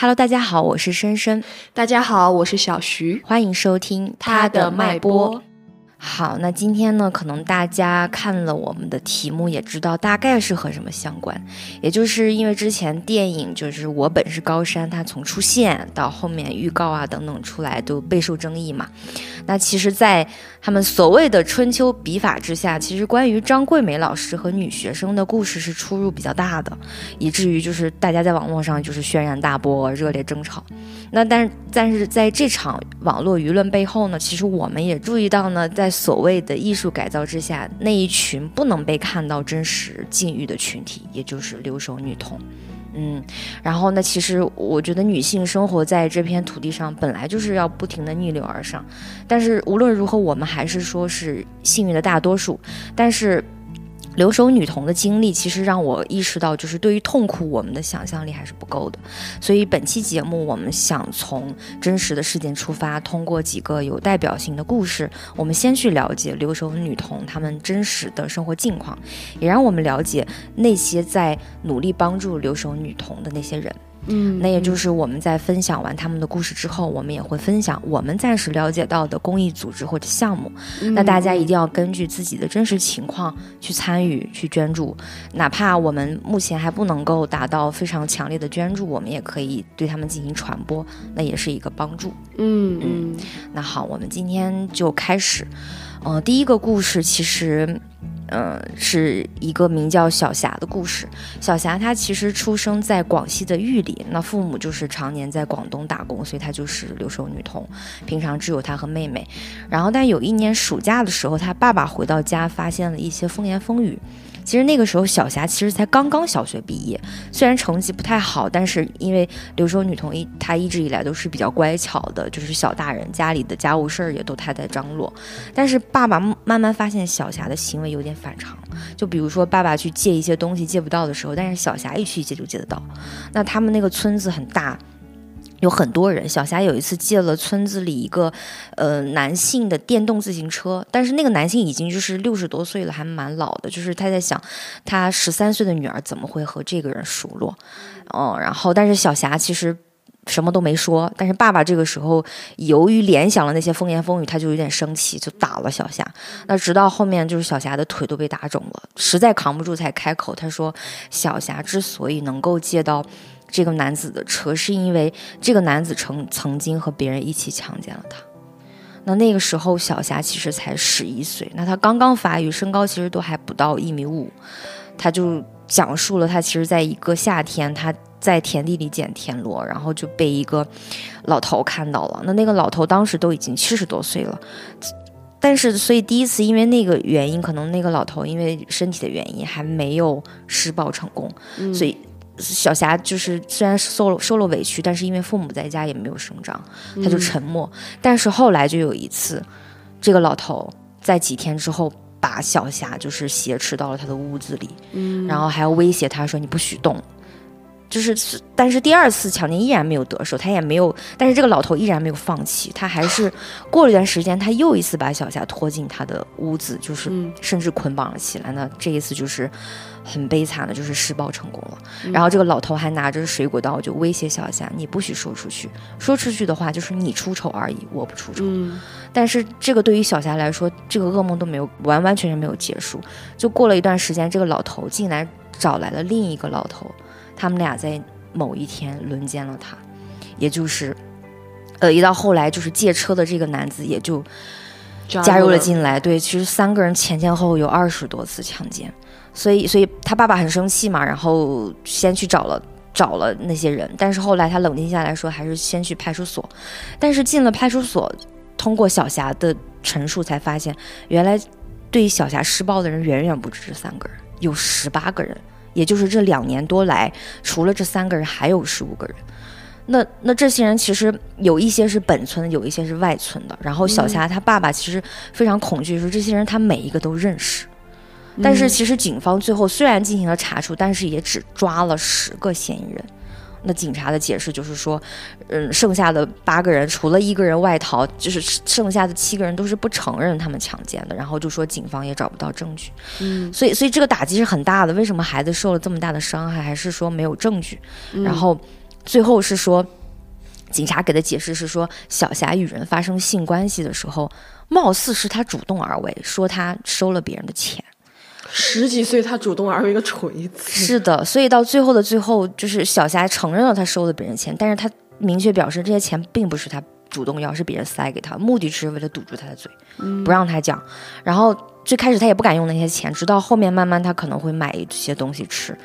Hello，大家好，我是深深。大家好，我是小徐。欢迎收听他的脉搏。好，那今天呢，可能大家看了我们的题目，也知道大概是和什么相关。也就是因为之前电影就是我本是高山，它从出现到后面预告啊等等出来都备受争议嘛。那其实，在他们所谓的春秋笔法之下，其实关于张桂梅老师和女学生的故事是出入比较大的，以至于就是大家在网络上就是轩然大波，热烈争吵。那但是但是在这场网络舆论背后呢，其实我们也注意到呢，在所谓的艺术改造之下，那一群不能被看到真实境遇的群体，也就是留守女童。嗯，然后呢，其实我觉得女性生活在这片土地上，本来就是要不停的逆流而上。但是无论如何，我们还是说是幸运的大多数。但是。留守女童的经历，其实让我意识到，就是对于痛苦，我们的想象力还是不够的。所以本期节目，我们想从真实的事件出发，通过几个有代表性的故事，我们先去了解留守女童她们真实的生活境况，也让我们了解那些在努力帮助留守女童的那些人。嗯，那也就是我们在分享完他们的故事之后，我们也会分享我们暂时了解到的公益组织或者项目。那大家一定要根据自己的真实情况去参与、去捐助，哪怕我们目前还不能够达到非常强烈的捐助，我们也可以对他们进行传播，那也是一个帮助。嗯嗯，那好，我们今天就开始。嗯，第一个故事其实。嗯，是一个名叫小霞的故事。小霞她其实出生在广西的玉林，那父母就是常年在广东打工，所以她就是留守女童。平常只有她和妹妹。然后，但有一年暑假的时候，她爸爸回到家，发现了一些风言风语。其实那个时候，小霞其实才刚刚小学毕业，虽然成绩不太好，但是因为留守女童一她一直以来都是比较乖巧的，就是小大人家里的家务事儿也都她在张罗。但是爸爸慢慢发现小霞的行为有点反常，就比如说爸爸去借一些东西借不到的时候，但是小霞一去借就借得到。那他们那个村子很大。有很多人，小霞有一次借了村子里一个，呃，男性的电动自行车，但是那个男性已经就是六十多岁了，还蛮老的。就是他在想，他十三岁的女儿怎么会和这个人熟络？哦，然后但是小霞其实什么都没说。但是爸爸这个时候由于联想了那些风言风语，他就有点生气，就打了小霞。那直到后面就是小霞的腿都被打肿了，实在扛不住才开口。他说，小霞之所以能够借到。这个男子的车是因为这个男子曾曾经和别人一起强奸了他。那那个时候小霞其实才十一岁，那她刚刚发育，身高其实都还不到一米五。她就讲述了她其实在一个夏天，她在田地里捡田螺，然后就被一个老头看到了。那那个老头当时都已经七十多岁了，但是所以第一次因为那个原因，可能那个老头因为身体的原因还没有施暴成功，所以。小霞就是虽然受了受了委屈，但是因为父母在家也没有声张，他就沉默。但是后来就有一次，这个老头在几天之后把小霞就是挟持到了他的屋子里，然后还要威胁他说你不许动。就是，但是第二次强奸依然没有得手，他也没有，但是这个老头依然没有放弃，他还是 过了一段时间，他又一次把小霞拖进他的屋子，就是甚至捆绑了起来。那这一次就是很悲惨的，就是施暴成功了。然后这个老头还拿着水果刀就威胁小霞：“你不许说出去，说出去的话就是你出丑而已，我不出丑。”但是这个对于小霞来说，这个噩梦都没有完完全全没有结束。就过了一段时间，这个老头竟然找来了另一个老头。他们俩在某一天轮奸了他，也就是，呃，一到后来就是借车的这个男子也就加入了进来。对，其实三个人前前后后有二十多次强奸，所以，所以他爸爸很生气嘛，然后先去找了找了那些人，但是后来他冷静下来说，还是先去派出所。但是进了派出所，通过小霞的陈述才发现，原来对小霞施暴的人远远不止这三个人，有十八个人。也就是这两年多来，除了这三个人，还有十五个人。那那这些人其实有一些是本村，有一些是外村的。然后小霞她爸爸其实非常恐惧，说这些人他每一个都认识。但是其实警方最后虽然进行了查处，但是也只抓了十个嫌疑人。那警察的解释就是说，嗯，剩下的八个人除了一个人外逃，就是剩下的七个人都是不承认他们强奸的。然后就说警方也找不到证据，嗯，所以所以这个打击是很大的。为什么孩子受了这么大的伤害，还是说没有证据？然后最后是说，警察给的解释是说，小霞与人发生性关系的时候，貌似是他主动而为，说他收了别人的钱。十几岁他主动而为个锤子。是的，所以到最后的最后，就是小霞承认了他收了别人钱，但是他明确表示这些钱并不是他主动要，是别人塞给他，目的是为了堵住他的嘴，不让他讲。然后最开始他也不敢用那些钱，直到后面慢慢他可能会买一些东西吃。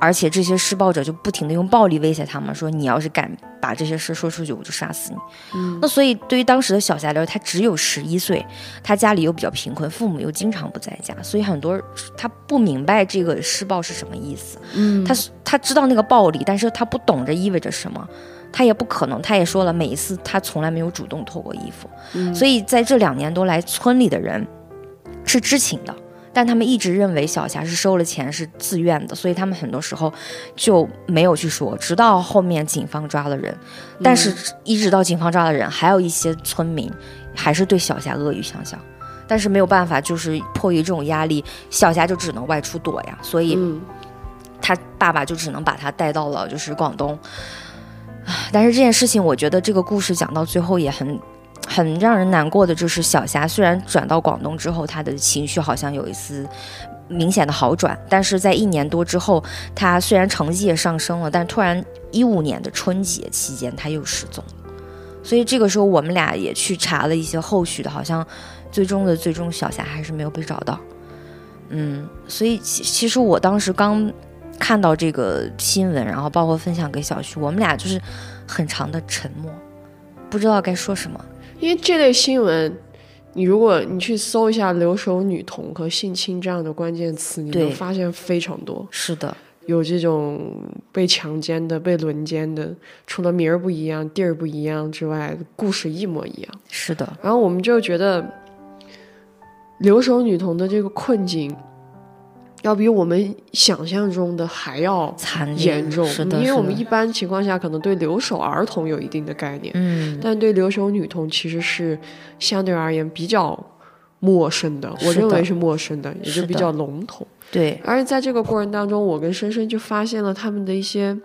而且这些施暴者就不停的用暴力威胁他们，说你要是敢把这些事说出去，我就杀死你。嗯，那所以对于当时的小霞来说，她只有十一岁，她家里又比较贫困，父母又经常不在家，所以很多她不明白这个施暴是什么意思。嗯，她她知道那个暴力，但是她不懂这意味着什么，她也不可能，她也说了，每一次她从来没有主动脱过衣服，嗯所以在这两年多来，村里的人是知情的。但他们一直认为小霞是收了钱，是自愿的，所以他们很多时候就没有去说。直到后面警方抓了人，但是一直到警方抓了人，还有一些村民还是对小霞恶语相向。但是没有办法，就是迫于这种压力，小霞就只能外出躲呀。所以嗯他爸爸就只能把他带到了就是广东。唉但是这件事情，我觉得这个故事讲到最后也很。很让人难过的就是小霞，虽然转到广东之后，她的情绪好像有一丝明显的好转，但是在一年多之后，她虽然成绩也上升了，但突然一五年的春节期间，她又失踪了。所以这个时候，我们俩也去查了一些后续的，好像最终的最终，小霞还是没有被找到。嗯，所以其其实我当时刚看到这个新闻，然后包括分享给小徐，我们俩就是很长的沉默，不知道该说什么。因为这类新闻，你如果你去搜一下“留守女童”和性侵这样的关键词，你对。能发现非常多，是的，有这种被强奸的、被轮奸的，除了名儿不一样、地儿不一样之外，故事一模一样。是的，然后我们就觉得，留守女童的这个困境，要比我们想象中的还要惨严重。是的，因为我们一般情况下可能对留守儿童有一定的概念，嗯，但对留守女童其实是相对而言比较陌生的。我认为是陌生的，也就比较笼统。对，而且在这个过程当中，我跟深深就发现了他们的一些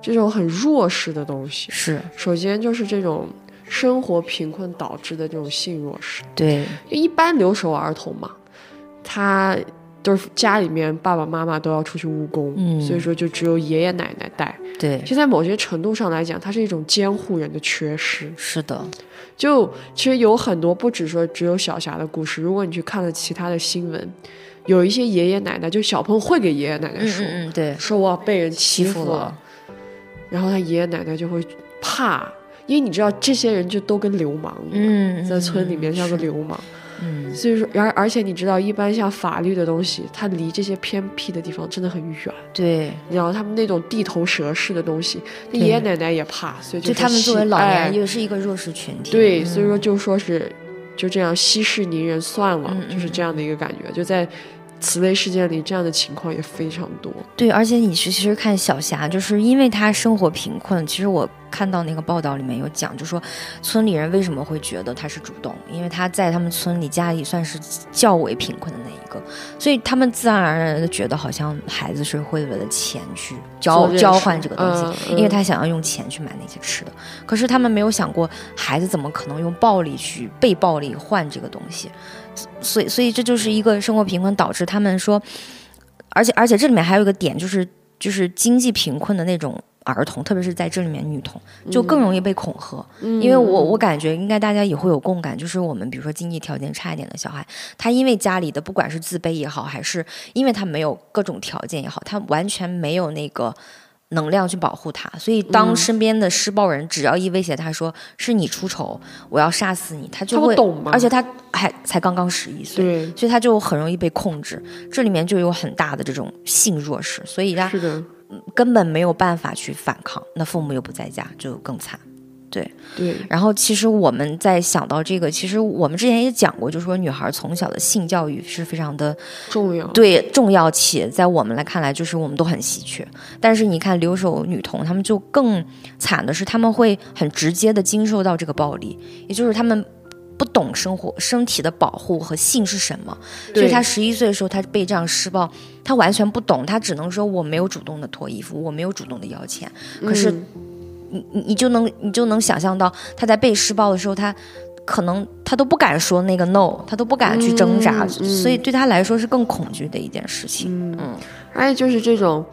这种很弱势的东西。是，首先就是这种生活贫困导致的这种性弱势。对，就一般留守儿童嘛，他都是家里面爸爸妈妈都要出去务工，嗯所以说就只有爷爷奶奶带。对，其实，在某些程度上来讲，它是一种监护人的缺失。是的，就其实有很多，不只说只有小霞的故事。如果你去看了其他的新闻，有一些爷爷奶奶，就小朋友会给爷爷奶奶嗯说，嗯嗯，对，说我被人欺欺负负了，然后他爷爷奶奶就会怕，因为你知道这些人就都跟流氓一样，嗯，在村里面像个流氓。嗯，所以说，而而且你知道，一般像法律的东西，它离这些偏僻的地方真的很远。对，然后他们那种地头蛇式的东西，那爷爷奶奶也怕，所以就是他们作为老哎年，也是一个弱势群体，对，嗯。所以说就说是就这样息事宁人算了，就是这样的一个感觉。就在此类事件里，这样的情况也非常多。对，而且你是其实看小霞，就是因为她生活贫困。其实我看到那个报道里面有讲，就说村里人为什么会觉得她是主动，因为她在他们村里家里算是较为贫困的那一个，所以他们自然而然的觉得好像孩子是会为了钱去交交换这个东西，嗯因为他想要用钱去买那些吃的。可是他们没有想过，孩子怎么可能用暴力去被暴力换这个东西？所以，所以这就是一个生活贫困导致他们说，而且而且这里面还有一个点，就是就是经济贫困的那种儿童，特别是在这里面女童，就更容易被恐吓。嗯因为我我感觉应该大家也会有共感，就是我们比如说经济条件差一点的小孩，他因为家里的不管是自卑也好，还是因为他没有各种条件也好，他完全没有那个。能量去保护他，所以当嗯身边的施暴人只要一威胁他说是你出丑，我要杀死你，他就会，他不懂吗？而且他还才刚刚十一岁，对，所以他就很容易被控制。这里面就有很大的这种性弱势，所以他是的，根本没有办法去反抗。那父母又不在家，就更惨。对。对，然后其实我们在想到这个，其实我们之前也讲过，就是说女孩从小的性教育是非常的重要。对重要且在我们来看来，就是我们都很稀缺。但是你看留守女童，她们就更惨的是，她们会很直接的经受到这个暴力，也就是她们不懂生活身体的保护和性是什么，所以他十一岁的时候他被这样施暴，他完全不懂，他只能说我没有主动的脱衣服，我没有主动的要钱，可是嗯你你你就能你就能想象到他在被施暴的时候，他可能他都不敢说那个 no，他都不敢去挣扎，所以对他来说是更恐惧的一件事情。嗯。而且就是这种，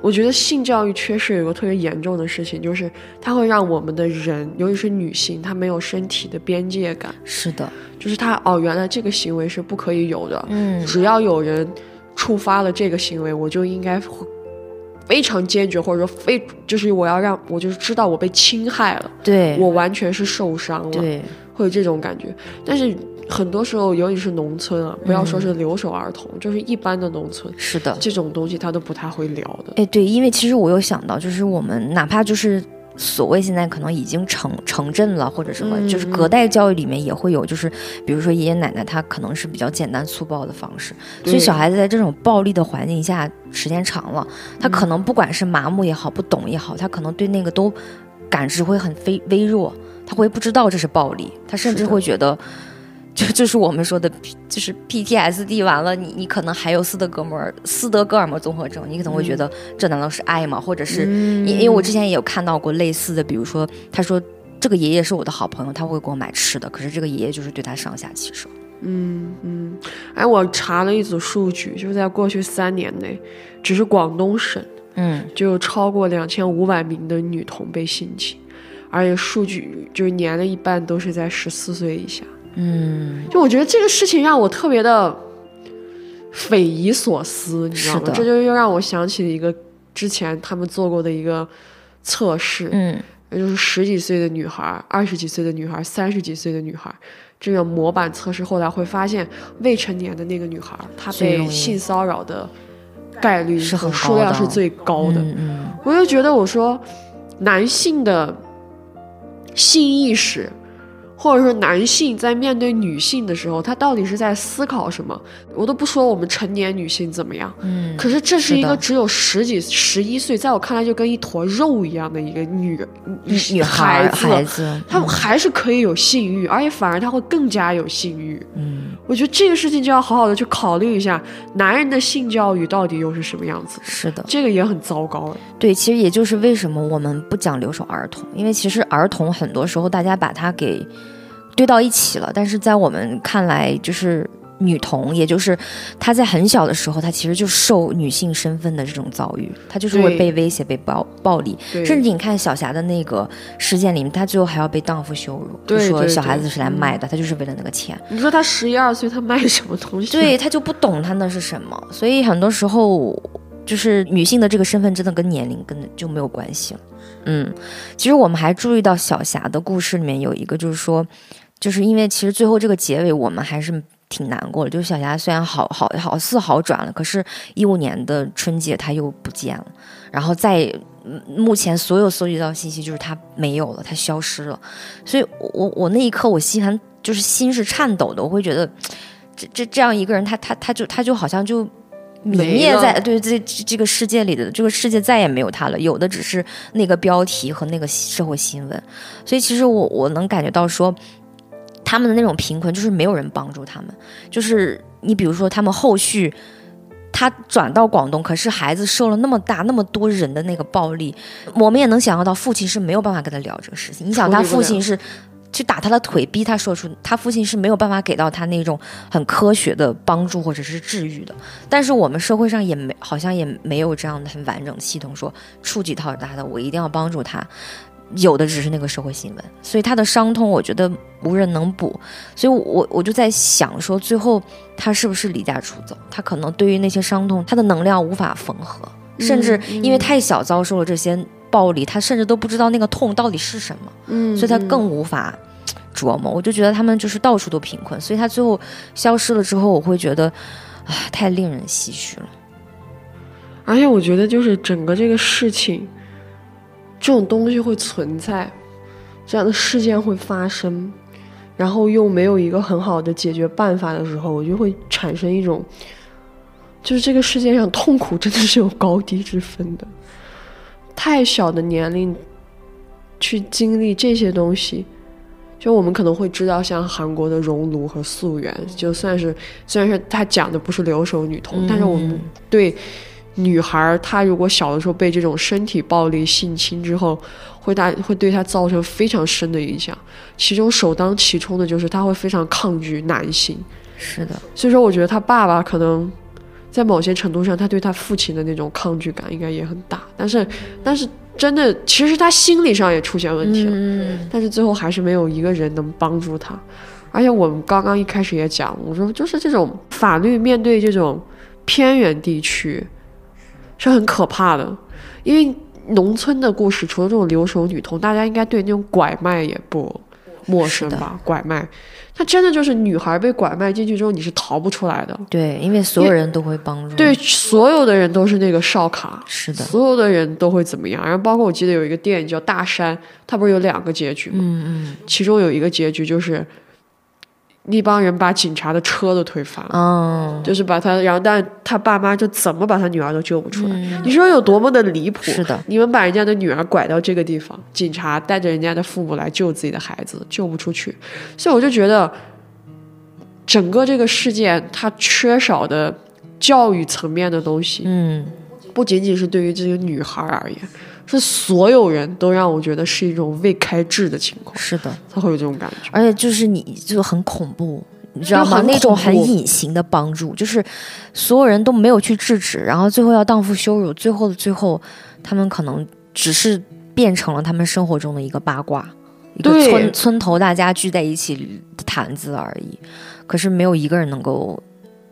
我觉得性教育缺失有一个特别严重的事情，就是它会让我们的人，尤其是女性，她没有身体的边界感，是的，就是她哦，原来这个行为是不可以有的，嗯。只要有人触发了这个行为，我就应该会非常坚决，或者说非就是我要让我就是知道我被侵害了，对，我完全是受伤了，对会有这种感觉。但是很多时候，尤其是农村啊，不要说嗯是留守儿童，就是一般的农村，是的。这种东西他都不太会聊的。哎，对，因为其实我有想到，就是我们哪怕就是所谓现在可能已经城城镇了或者什么，嗯就是隔代教育里面也会有，就是比如说爷爷奶奶他可能是比较简单粗暴的方式，所以小孩子在这种暴力的环境下时间长了，他可能不管是麻木也好，不懂也好，他可能对那个都感知会很微微弱，他会不知道这是暴力，他甚至会觉得。就 就是我们说的，就是 PTSD 完了，你你可能还有斯德哥尔摩斯德哥尔摩综合症，你可能会觉得这难道是爱吗？或者是嗯因因为我之前也有看到过类似的，比如说他说这个爷爷是我的好朋友，他会给我买吃的，可是这个爷爷就是对他上下其手。嗯嗯，哎，我查了一组数据，就是在过去三年内，只是广东省嗯就有超过两千五百名的女童被性侵，而且数据就是年龄一半都是在十四岁以下。嗯，就我觉得这个事情让我特别的匪夷所思，你知道吗？这就又让我想起了一个之前他们做过的一个测试，嗯。也就是十几岁的女孩、二十几岁的女孩、三十几岁的女孩，这个模板测试后来会发现，未成年的那个女孩，她被性骚扰的概率是很和数量是最高的。嗯嗯。我就觉得，我说男性的性意识，或者说男性在面对女性的时候，他到底是在思考什么？我都不说我们成年女性怎么样，嗯，可是这是一个只有十几、十一岁，在我看来就跟一坨肉一样的一个女女女孩儿孩子，孩子，她还是可以有性欲，而且反而她会更加有性欲。嗯我觉得这个事情就要好好的去考虑一下，男人的性教育到底又是什么样子？是的，这个也很糟糕哎。对，其实也就是为什么我们不讲留守儿童，因为其实儿童很多时候大家把它给堆到一起了，但是在我们看来，就是女童，也就是她在很小的时候，她其实就受女性身份的这种遭遇，她就是会被威胁、被暴暴力，甚至你看小霞的那个事件里面，她最后还要被荡妇羞辱，就说小孩子是来嗯卖的，她就是为了那个钱。你说她十一二岁，她卖什么东西？对，她就不懂她那是什么，所以很多时候就是女性的这个身份真的跟年龄根本就没有关系了。嗯，其实我们还注意到小霞的故事里面有一个，就是说，就是因为其实最后这个结尾我们还是挺难过的，就是小霞虽然好好好似好转了，可是一五年的春节她又不见了，然后在。嗯目前所有搜集到信息就是她没有了，她消失了，所以我我我那一刻我心寒就是心是颤抖的，我会觉得这这这样一个人，他他他就他就好像就泯灭在对这这这个世界里的这个世界再也没有他了，有的只是那个标题和那个社会新闻。所以其实我我能感觉到说，他们的那种贫困就是没有人帮助他们，就是你比如说他们后续。他转到广东，可是孩子受了那么大、那么多人的那个暴力，我们也能想象到父亲是没有办法跟他聊这个事情。你想，他父亲是去打他的腿，逼他说出，他父亲是没有办法给到他那种很科学的帮助或者是治愈的。但是我们社会上也没，好像也没有这样的很完整的系统，说触及到他的，我一定要帮助他。有的只是那个社会新闻，所以他的伤痛，我觉得无人能补。所以我我就在想说，最后他是不是离家出走？他可能对于那些伤痛，他的能量无法缝合，甚至因为太小遭受了这些暴力，他甚至都不知道那个痛到底是什么。嗯，所以他更无法琢磨。我就觉得他们就是到处都贫困，所以他最后消失了之后，我会觉得，啊，太令人唏嘘了。而且我觉得就是整个这个事情，这种东西会存在，这样的事件会发生，然后又没有一个很好的解决办法的时候，我就会产生一种，就是这个世界上痛苦真的是有高低之分的。太小的年龄去经历这些东西，就我们可能会知道，像韩国的《熔炉》和《素媛》，就算是虽然是他讲的不是留守女童，但是我们对女孩，她如果小的时候被这种身体暴力性侵之后，会大会对她造成非常深的影响。其中首当其冲的就是她会非常抗拒男性。是的，所以说我觉得他爸爸可能在某些程度上，他对他父亲的那种抗拒感应该也很大。但是，但是真的，其实他心理上也出现问题了。嗯但是最后还是没有一个人能帮助他。而且我们刚刚一开始也讲，我说就是这种法律面对这种偏远地区是很可怕的，因为农村的故事，除了这种留守女童，大家应该对那种拐卖也不陌生吧？拐卖，它真的就是女孩被拐卖进去之后，你是逃不出来的。对，因为所有人都会帮助。对，所有的人都是那个哨卡，是的，所有的人都会怎么样？然后包括我记得有一个电影叫《大山》，它不是有两个结局吗？嗯嗯其中有一个结局就是那帮人把警察的车都推翻了，嗯，就是把他，然后但他爸妈就怎么把他女儿都救不出来。嗯你说有多么的离谱？是的，你们把人家的女儿拐到这个地方，警察带着人家的父母来救自己的孩子，救不出去。所以我就觉得，整个这个事件它缺少的教育层面的东西，嗯不仅仅是对于这些女孩而言，是所有人都让我觉得是一种未开智的情况，是的，他会有这种感觉。而且就是你就很恐怖。你知道吗？那种很隐形的帮助，就是所有人都没有去制止，然后最后要荡妇羞辱，最后的最后，他们可能只是变成了他们生活中的一个八卦，一个对村村头大家聚在一起的谈资而已。可是没有一个人能够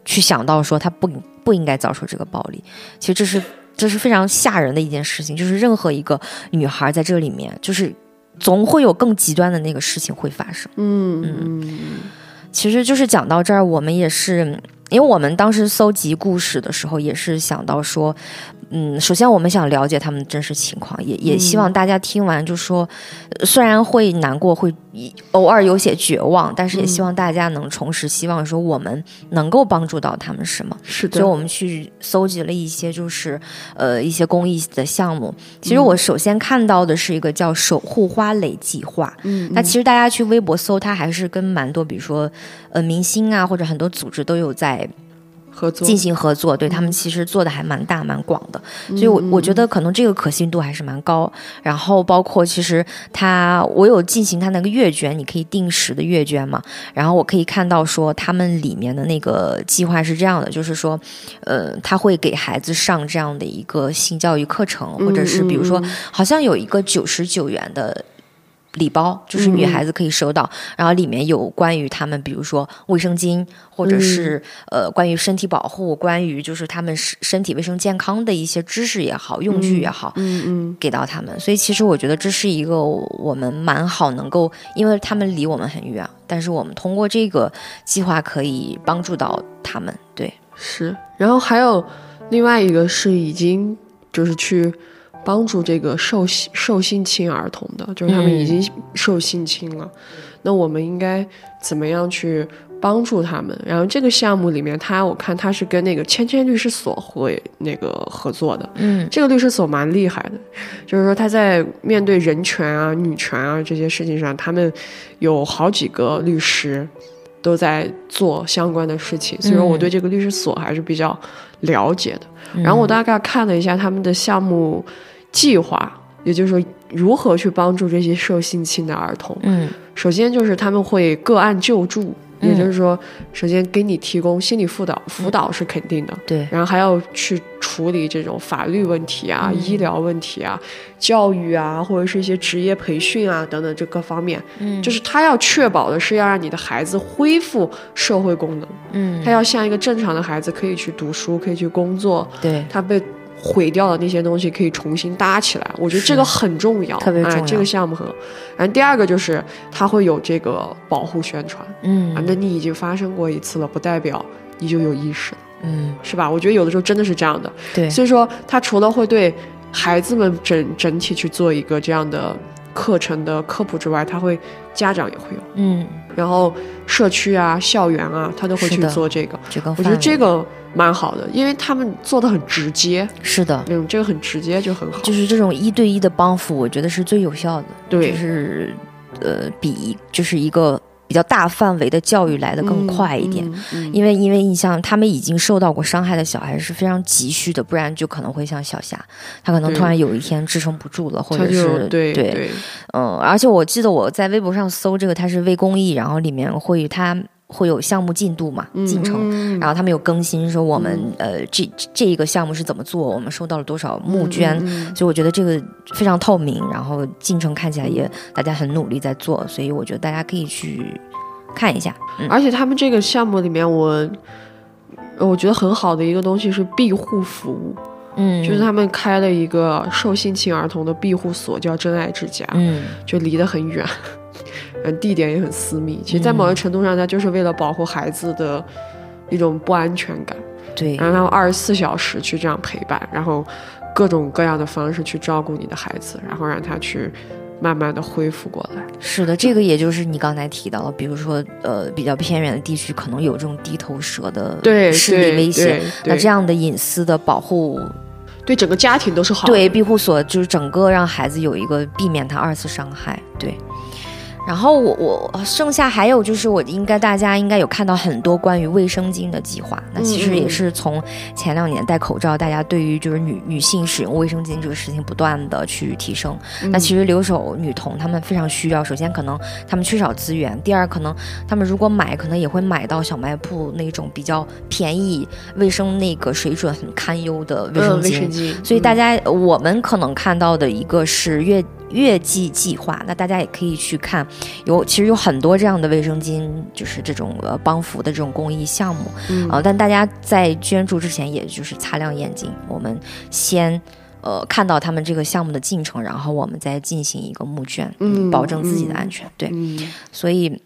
去想到说他不不应该遭受这个暴力。其实这是这是非常吓人的一件事情，就是任何一个女孩在这里面，就是总会有更极端的那个事情会发生。嗯嗯其实就是讲到这儿，我们也是，因为我们当时搜集故事的时候，也是想到说，嗯，首先我们想了解他们的真实情况，也也希望大家听完就说，呃虽然会难过，会偶尔有些绝望，但是也希望大家能重拾希望，说我们能够帮助到他们什么。是的，所以我们去搜集了一些，就是呃一些公益的项目。其实我首先看到的是一个叫“守护花蕾计划”，嗯，那其实大家去微博搜，它还是跟蛮多，比如说呃明星啊，或者很多组织都有在合作进行合作，对他们其实做的还蛮大蛮广的，所以我我觉得可能这个可信度还是蛮高。然后包括其实他我有进行他那个阅卷，你可以定时的阅卷嘛。然后我可以看到说他们里面的那个计划是这样的，就是说呃他会给孩子上这样的一个性教育课程，或者是比如说好像有一个九十九元的。礼包就是女孩子可以收到，然后里面有关于他们，比如说卫生巾，或者是、呃关于身体保护，关于就是他们身身体卫生健康的一些知识也好，用具也好，嗯嗯给到他们。所以其实我觉得这是一个我们蛮好能够，因为他们离我们很远，但是我们通过这个计划可以帮助到他们。对，是。然后还有另外一个是已经就是去帮助这个受性受性侵儿童的，就是他们已经受性侵了，那我们应该怎么样去帮助他们？然后这个项目里面，他我看他是跟那个芊芊律师所会那个合作的，嗯。这个律师所蛮厉害的，就是说他在面对人权啊、女权啊这些事情上，他们有好几个律师都在做相关的事情，所以说我对这个律师所还是比较了解的。然后我大概看了一下他们的项目计划，也就是说如何去帮助这些受性侵的儿童。嗯。首先就是他们会个案救助，也就是说，首先给你提供心理辅导，辅导是肯定的，对，然后还要去处理这种法律问题啊、嗯。医疗问题啊、教育啊，或者是一些职业培训啊等等这各方面。嗯。就是他要确保的是要让你的孩子恢复社会功能，嗯。他要像一个正常的孩子，可以去读书，可以去工作，对，他被。毁掉的那些东西可以重新搭起来，我觉得这个很重要，哎，特别重要这个项目很好。然后第二个就是它会有这个保护宣传，嗯啊，那你已经发生过一次了，不代表你就有意识了，嗯是吧？我觉得有的时候真的是这样的。对，所以说，它除了会对孩子们整整体去做一个这样的课程的科普之外，它会家长也会有，嗯然后社区啊、校园啊，他都会去做这个。这个我觉得这个蛮好的，因为他们做的很直接，是的，嗯，这个很直接就很好。就是这种一对一的帮扶，我觉得是最有效的。对就是呃比就是一个比较大范围的教育来的更快一点。嗯嗯因为因为你像他们已经受到过伤害的小孩是非常急需的，不然就可能会像小霞，他可能突然有一天支撑不住了，或者是对对对嗯，而且我记得我在微博上搜这个，它是为公益，然后里面会它会有项目进度嘛，进程。嗯。然后他们有更新说我们、呃这这一个项目是怎么做，我们收到了多少募捐，嗯所以我觉得这个非常透明，然后进程看起来也大家很努力在做，所以我觉得大家可以去看一下。嗯。而且他们这个项目里面，我我觉得很好的一个东西是庇护服务，嗯，就是他们开了一个受性侵儿童的庇护所，叫真爱之家，嗯。就离得很远，嗯，地点也很私密。其实，在某种程度上，它就是为了保护孩子的一种不安全感，对然后二十四小时去这样陪伴，然后各种各样的方式去照顾你的孩子，然后让他去慢慢的恢复过来。是的，这个也就是你刚才提到了，比如说呃比较偏远的地区可能有这种低头蛇的对，势力对威胁。对对那这样的隐私的保护对整个家庭都是好的。对庇护所就是整个让孩子有一个避免他二次伤害，对。然后我我剩下还有就是我应该大家应该有看到很多关于卫生巾的计划，那其实也是从前两年戴口罩，大家对于就是女女性使用卫生巾这个事情不断的去提升。那其实留守女童她们非常需要，首先可能她们缺少资源，第二可能她们如果买，可能也会买到小卖部那种比较便宜、卫生那个水准很堪忧的卫生嗯，卫巾。生巾，所以大家家、我们可能看到的一个是月月季计划，那大家也可以去看，有其实有很多这样的卫生巾，就是这种呃帮扶的这种公益项目嗯啊、但大家在捐助之前，也就是擦亮眼睛，我们先。呃，看到他们这个项目的进程，然后我们再进行一个募捐，嗯保证自己的嗯安全。对，嗯所以，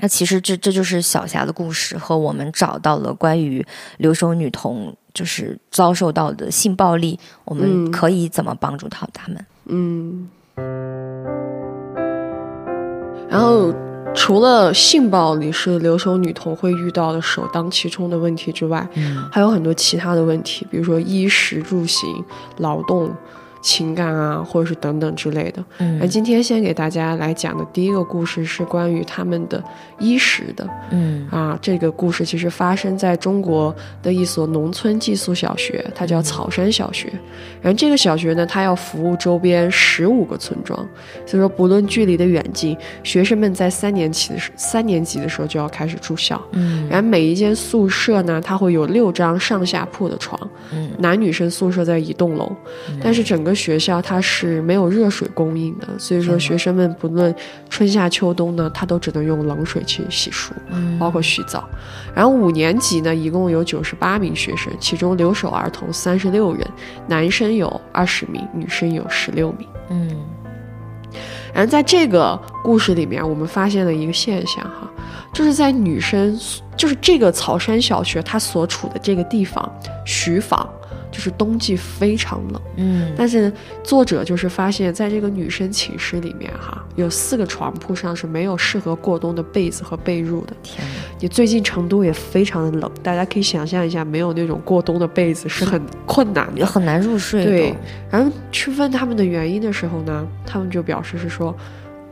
那其实这这就是小霞的故事，和我们找到了关于留守女童就是遭受到的性暴力，我们嗯可以怎么帮助到他们？嗯，然后除了性暴力是留守女童会遇到的首当其冲的问题之外，嗯。还有很多其他的问题，比如说衣食住行、劳动、情感啊，或者是等等之类的。嗯。那嗯今天先给大家来讲的第一个故事是关于他们的衣食的。嗯。啊。这个故事其实发生在中国的一所农村寄宿小学，它叫草山小学。然后这个小学呢，它要服务周边十五个村庄，所以说不论距离的远近，学生们在三年级的时三年级的时候就要开始住校。嗯。然后每一间宿舍呢，它会有六张上下铺的床，嗯。男女生宿舍在一栋楼，但是整个学校它是没有热水供应的，所以说学生们不论春夏秋冬呢，他都只能用冷水去洗漱，嗯包括洗澡。然后五年级呢，一共有九十八名学生，其中留守儿童三十六人，男生有二十名，女生有十六名。嗯然后在这个故事里面，我们发现了一个现象哈，就是在女生，就是这个草山小学它所处的这个地方，徐坊，就是冬季非常冷。嗯但是作者就是发现，在这个女生寝室里面哈，有四个床铺上是没有适合过冬的被子和被褥的。天哪，你最近成都也非常的冷，大家可以想象一下，没有那种过冬的被子是很困难的。很难入睡。对，然后去问他们的原因的时候呢，他们就表示是说，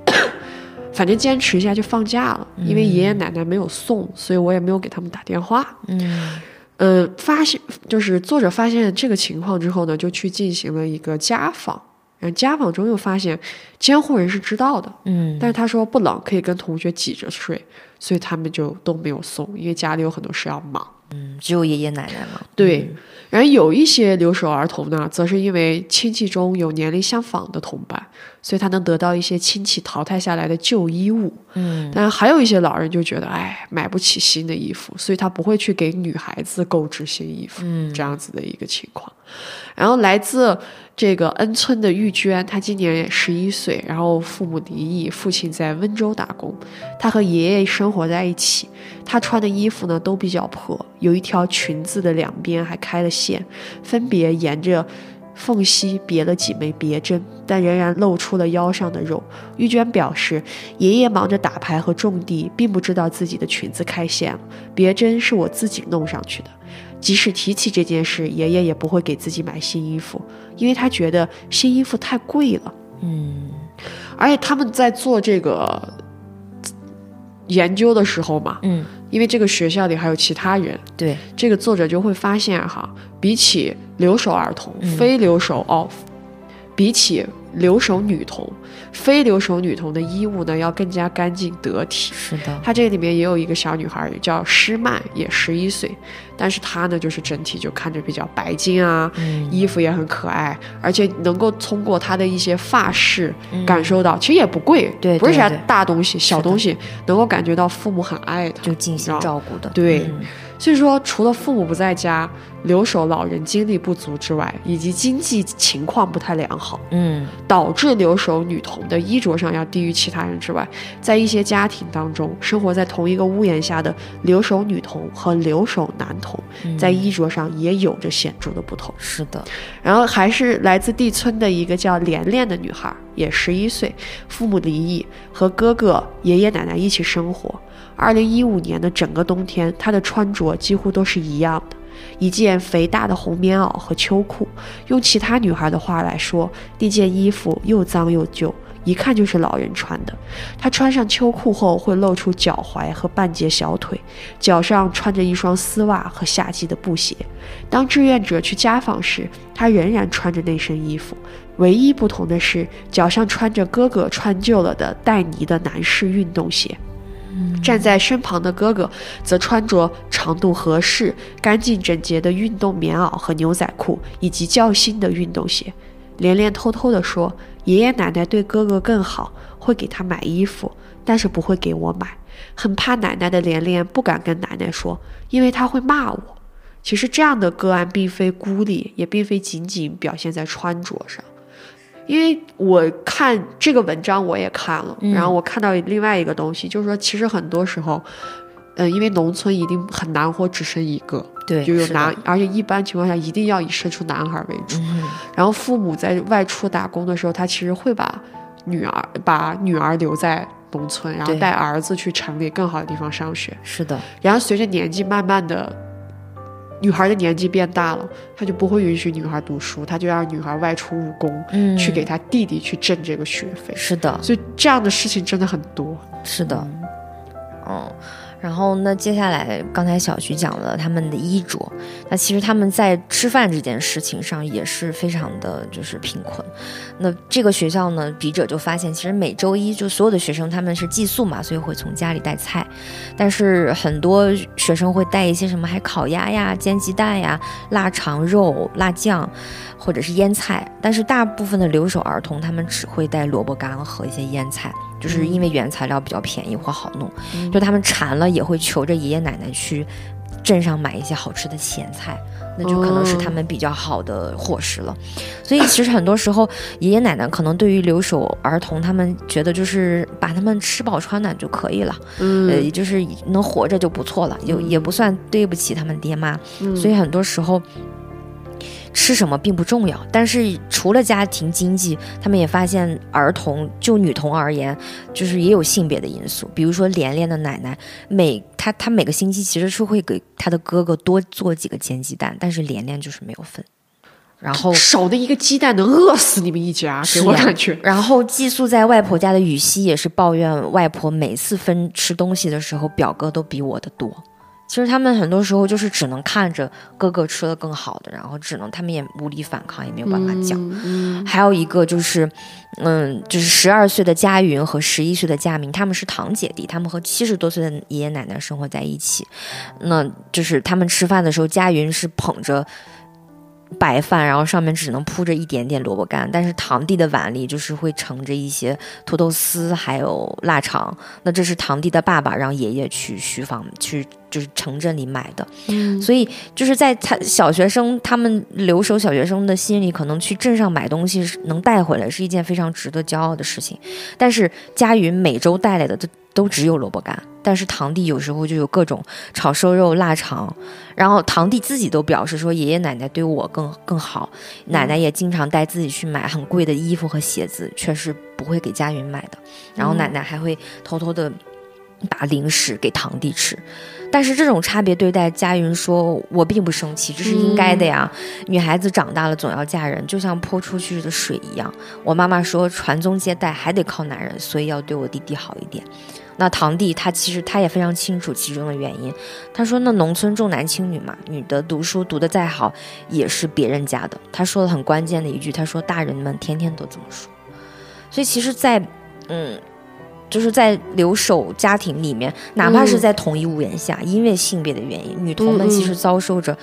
反正坚持一下就放假了，因为爷爷奶奶没有送，所以我也没有给他们打电话。嗯呃，发现就是作者发现这个情况之后呢，就去进行了一个家访，然后家访中又发现监护人是知道的，嗯，但是他说不冷，可以跟同学挤着睡，所以他们就都没有送，因为家里有很多事要忙。嗯只有爷爷奶奶嘛。对，然后有一些留守儿童呢，则是因为亲戚中有年龄相仿的同伴，所以他能得到一些亲戚淘汰下来的旧衣物。嗯但还有一些老人就觉得，哎，买不起新的衣服，所以他不会去给女孩子购置新衣服，嗯这样子的一个情况。然后来自这个恩村的玉娟，她今年十一岁，然后父母离异，父亲在温州打工，她和爷爷生活在一起。她穿的衣服呢都比较破，有一条裙子的两边还开了线，分别沿着缝隙别了几枚别针，但仍然露出了腰上的肉。玉娟表示，爷爷忙着打牌和种地，并不知道自己的裙子开线了，别针是我自己弄上去的。即使提起这件事，爷爷也不会给自己买新衣服，因为他觉得新衣服太贵了。嗯而且他们在做这个研究的时候嘛，嗯，因为这个学校里还有其他人，对，这个作者就会发现哈，比起留守儿童，嗯。非留守哦，比起留守女童，非留守女童的衣物呢要更加干净得体。是的，她这里面也有一个小女孩叫施曼，也十一岁，但是她呢就是整体就看着比较白净啊，嗯，衣服也很可爱，而且能够通过她的一些发饰嗯。感受到，其实也不贵，对不是啥大东西，小东西能够感觉到父母很爱她，就尽心照顾的，对。嗯。所以说，除了父母不在家、留守老人精力不足之外，以及经济情况不太良好，嗯。导致留守女童的衣着上要低于其他人之外，在一些家庭当中，生活在同一个屋檐下的留守女童和留守男童，嗯，在衣着上也有着显著的不同。是的，然后还是来自地村的一个叫莲莲的女孩，也十一岁，父母离异，和哥哥、爷爷奶奶一起生活。二零一五年的整个冬天，她的穿着几乎都是一样的，一件肥大的红棉袄和秋裤。用其他女孩的话来说，那件衣服又脏又旧，一看就是老人穿的。他穿上秋裤后会露出脚踝和半截小腿，脚上穿着一双丝袜和夏季的布鞋。当志愿者去家访时，他仍然穿着那身衣服，唯一不同的是脚上穿着哥哥穿旧了的带泥的男士运动鞋。站在身旁的哥哥则穿着长度合适、干净整洁的运动棉袄和牛仔裤，以及较新的运动鞋。连连偷偷地说：“爷爷奶奶对哥哥更好，会给他买衣服，但是不会给我买。很怕奶奶的连连不敢跟奶奶说，因为她会骂我。”其实这样的个案并非孤立，也并非仅仅表现在穿着上。因为我看这个文章我也看了，嗯然后我看到另外一个东西，就是说其实很多时候，嗯、因为农村一定很难活只生一个，对，就有是男，而且一般情况下一定要以生出男孩为主。嗯然后父母在外出打工的时候，他其实会把女儿把女儿留在农村，然后带儿子去城里更好的地方上学。是的，然后随着年纪慢慢的，女孩的年纪变大了，他就不会允许女孩读书，他就让女孩外出务工，嗯，去给他弟弟去挣这个学费。是的，所以这样的事情真的很多。是的，嗯，嗯然后那接下来刚才小徐讲了他们的衣着，那其实他们在吃饭这件事情上也是非常的就是贫困。那这个学校呢，笔者就发现，其实每周一就所有的学生他们是寄宿嘛，所以会从家里带菜，但是很多学生会带一些什么还烤鸭呀、煎鸡蛋呀、腊肠肉、辣酱。或者是腌菜，但是大部分的留守儿童他们只会带萝卜干和一些腌菜，就是因为原材料比较便宜或好弄，就他们馋了也会求着爷爷奶奶去镇上买一些好吃的咸菜，那就可能是他们比较好的伙食了。所以其实很多时候爷爷奶奶可能对于留守儿童，他们觉得就是把他们吃饱穿暖就可以了，嗯呃，就是能活着就不错了，也也不算对不起他们爹妈。所以很多时候。吃什么并不重要，但是除了家庭经济，他们也发现儿童就女童而言，就是也有性别的因素。比如说连连的奶奶，每她她每个星期其实是会给她的哥哥多做几个煎鸡蛋，但是连连就是没有分。然后少的一个鸡蛋能饿死你们一家，给我感觉。然后寄宿在外婆家的雨熙也是抱怨外婆每次分吃东西的时候，表哥都比我的多。其实他们很多时候就是只能看着哥哥吃的更好的，然后只能他们也无力反抗，也没有办法讲。嗯还有一个就是，嗯，就是十二岁的佳云和十一岁的佳明，他们是堂姐弟，他们和七十多岁的爷爷奶奶生活在一起。那就是他们吃饭的时候，佳云是捧着白饭，然后上面只能铺着一点点萝卜干，但是堂弟的碗里就是会盛着一些土豆丝，还有腊肠。那这是堂弟的爸爸让爷爷去徐房去，就是城镇里买的。嗯所以就是在他小学生他们留守小学生的心里，可能去镇上买东西是能带回来是一件非常值得骄傲的事情。但是佳云每周带来的都都只有萝卜干，但是堂弟有时候就有各种炒瘦肉、腊肠，然后堂弟自己都表示说爷爷奶奶对我更更好，奶奶也经常带自己去买很贵的衣服和鞋子，却是不会给佳云买的。然后奶奶还会偷偷的。把零食给堂弟吃。但是这种差别对待，佳云说：“我并不生气，这是应该的呀。女孩子长大了总要嫁人，就像泼出去的水一样。”我妈妈说：“传宗接代还得靠男人，所以要对我弟弟好一点。”那堂弟他其实他也非常清楚其中的原因。他说：“那农村重男轻女嘛，女的读书读得再好也是别人家的。”他说了很关键的一句：“他说大人们天天都这么说。”所以其实，在嗯。就是在留守家庭里面，哪怕是在同一屋檐下，因为性别的原因，女童们其实遭受着。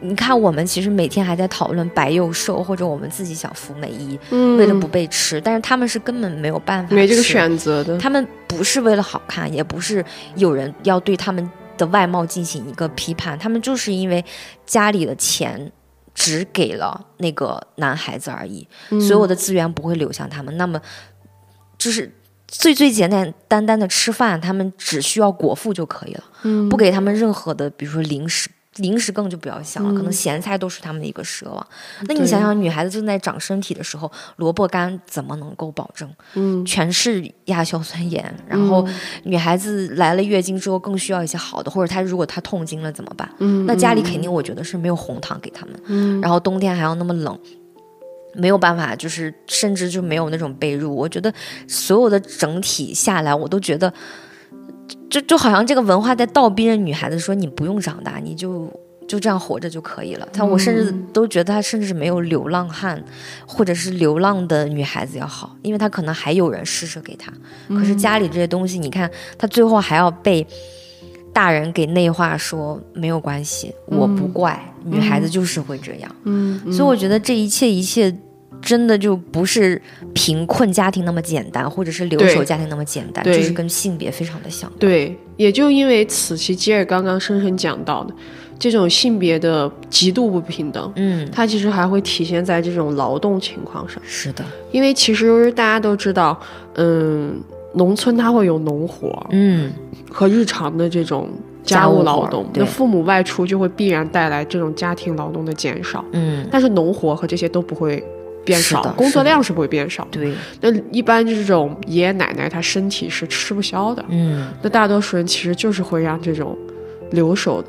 你看，我们其实每天还在讨论白幼瘦，或者我们自己想服美衣，为了不被吃，但是他们是根本没有办法，没这个选择的。他们不是为了好看，也不是有人要对他们的外貌进行一个批判，他们就是因为家里的钱只给了那个男孩子而已，所有的资源不会流向他们。那么，就是。最最简简单单的吃饭，他们只需要果腹就可以了，不给他们任何的，比如说零食，零食更就不要想了，可能咸菜都是他们的一个奢望。那你想想，女孩子正在长身体的时候，萝卜干怎么能够保证？嗯，全是亚硝酸盐。然后女孩子来了月经之后，更需要一些好的，或者她如果她痛经了怎么办？嗯，那家里肯定我觉得是没有红糖给他们。嗯，然后冬天还要那么冷。没有办法，就是甚至就没有那种被褥。我觉得所有的整体下来，我都觉得，就就好像这个文化在倒逼着女孩子说：“你不用长大，你就就这样活着就可以了。”他我甚至都觉得他甚至没有流浪汉或者是流浪的女孩子要好，因为他可能还有人施舍给他。可是家里这些东西，你看他最后还要被大人给内化说没有关系，我不怪女孩子就是会这样。嗯，所以我觉得这一切一切。真的就不是贫困家庭那么简单，或者是留守家庭那么简单，就是跟性别非常的像。对，也就因为此，其吉尔刚刚深深讲到的这种性别的极度不平等，嗯，它其实还会体现在这种劳动情况上。是的，因为其实大家都知道，嗯，农村它会有农活，嗯，和日常的这种家务劳动，那父母外出就会必然带来这种家庭劳动的减少，嗯，但是农活和这些都不会。变少，工作量是不会变少。对，那一般这种爷爷奶奶他身体是吃不消的。嗯，那大多数人其实就是会让这种留守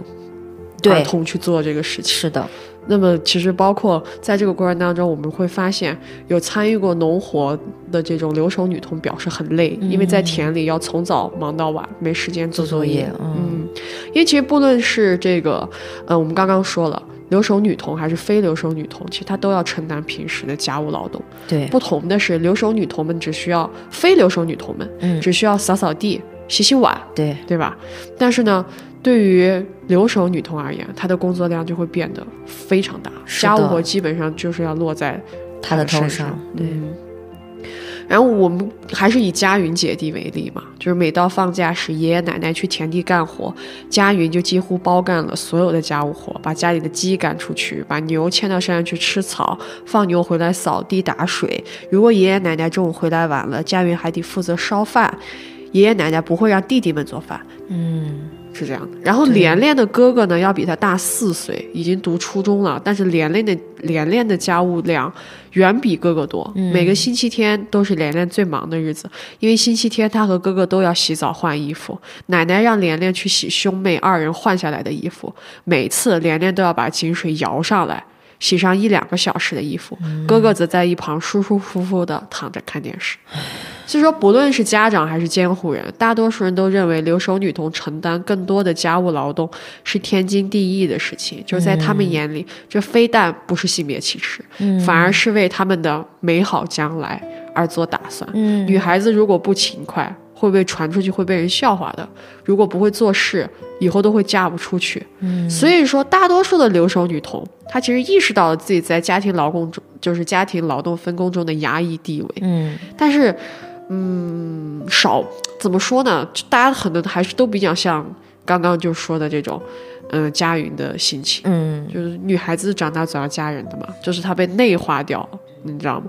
的儿童去做这个事情。是的。那么其实包括在这个过程当中，我们会发现有参与过农活的这种留守女童表示很累，因为在田里要从早忙到晚，没时间做作业。嗯，因为其实不论是这个，呃，我们刚刚说了。留守女童还是非留守女童，其实她都要承担平时的家务劳动。对，不同的是，留守女童们只需要非留守女童们，嗯，只需要扫扫地、洗洗碗，对，对吧？但是呢，对于留守女童而言，她的工作量就会变得非常大，家务活基本上就是要落在她的头上，对。然后我们还是以佳云姐弟为例嘛，就是每到放假时，爷爷奶奶去田地干活，佳云就几乎包干了所有的家务活，把家里的鸡赶出去，把牛牵到山上去吃草，放牛回来扫地打水。如果爷爷奶奶中午回来晚了，佳云还得负责烧饭，爷爷奶奶不会让弟弟们做饭。嗯。是这样的，然后连连的哥哥呢，要比他大四岁，已经读初中了。但是连连的连连的家务量远比哥哥多。每个星期天都是连连最忙的日子，因为星期天他和哥哥都要洗澡换衣服。奶奶让连连去洗兄妹二人换下来的衣服，每次连连都要把井水摇上来。洗上一两个小时的衣服，哥哥则在一旁舒舒服服的躺着看电视。所以说，不论是家长还是监护人，大多数人都认为留守女童承担更多的家务劳动是天经地义的事情。就是在他们眼里，这非但不是性别歧视，反而是为他们的美好将来而做打算。女孩子如果不勤快，会被传出去，会被人笑话的。如果不会做事，以后都会嫁不出去。嗯，所以说，大多数的留守女童，她其实意识到了自己在家庭劳工中，就是家庭劳动分工中的压抑地位。嗯，但是，嗯，少怎么说呢？大家很多还是都比较像刚刚就说的这种，嗯，家云的心情。嗯，就是女孩子长大总要嫁人的嘛，就是她被内化掉了，你知道吗？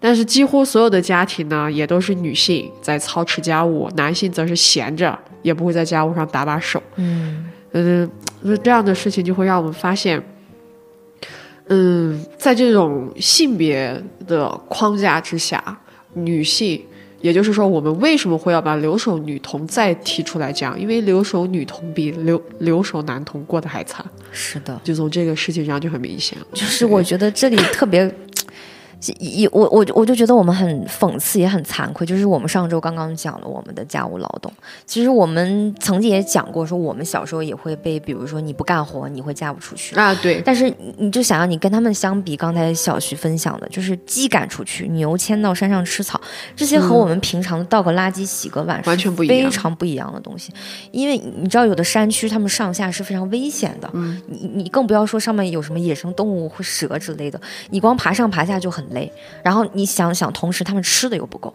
但是几乎所有的家庭呢，也都是女性在操持家务，男性则是闲着，也不会在家务上打把手。嗯嗯，这样的事情就会让我们发现，嗯，在这种性别的框架之下，女性也就是说，我们为什么会要把留守女童再提出来讲？因为留守女童比留留守男童过得还惨。是的，就从这个事情上就很明显。就是我觉得这里特别。一我我我就觉得我们很讽刺，也很惭愧。就是我们上周刚刚讲了我们的家务劳动，其实我们曾经也讲过，说我们小时候也会被，比如说你不干活，你会嫁不出去啊。对。但是你就想要你跟他们相比，刚才小徐分享的，就是鸡赶出去，牛牵到山上吃草，这些和我们平常的倒个垃圾、洗个碗完全不一样，非常不一样的东西。因为你知道，有的山区他们上下是非常危险的，嗯，你你更不要说上面有什么野生动物或蛇之类的，你光爬上爬下就很累，然后。你想想，同时他们吃的又不够，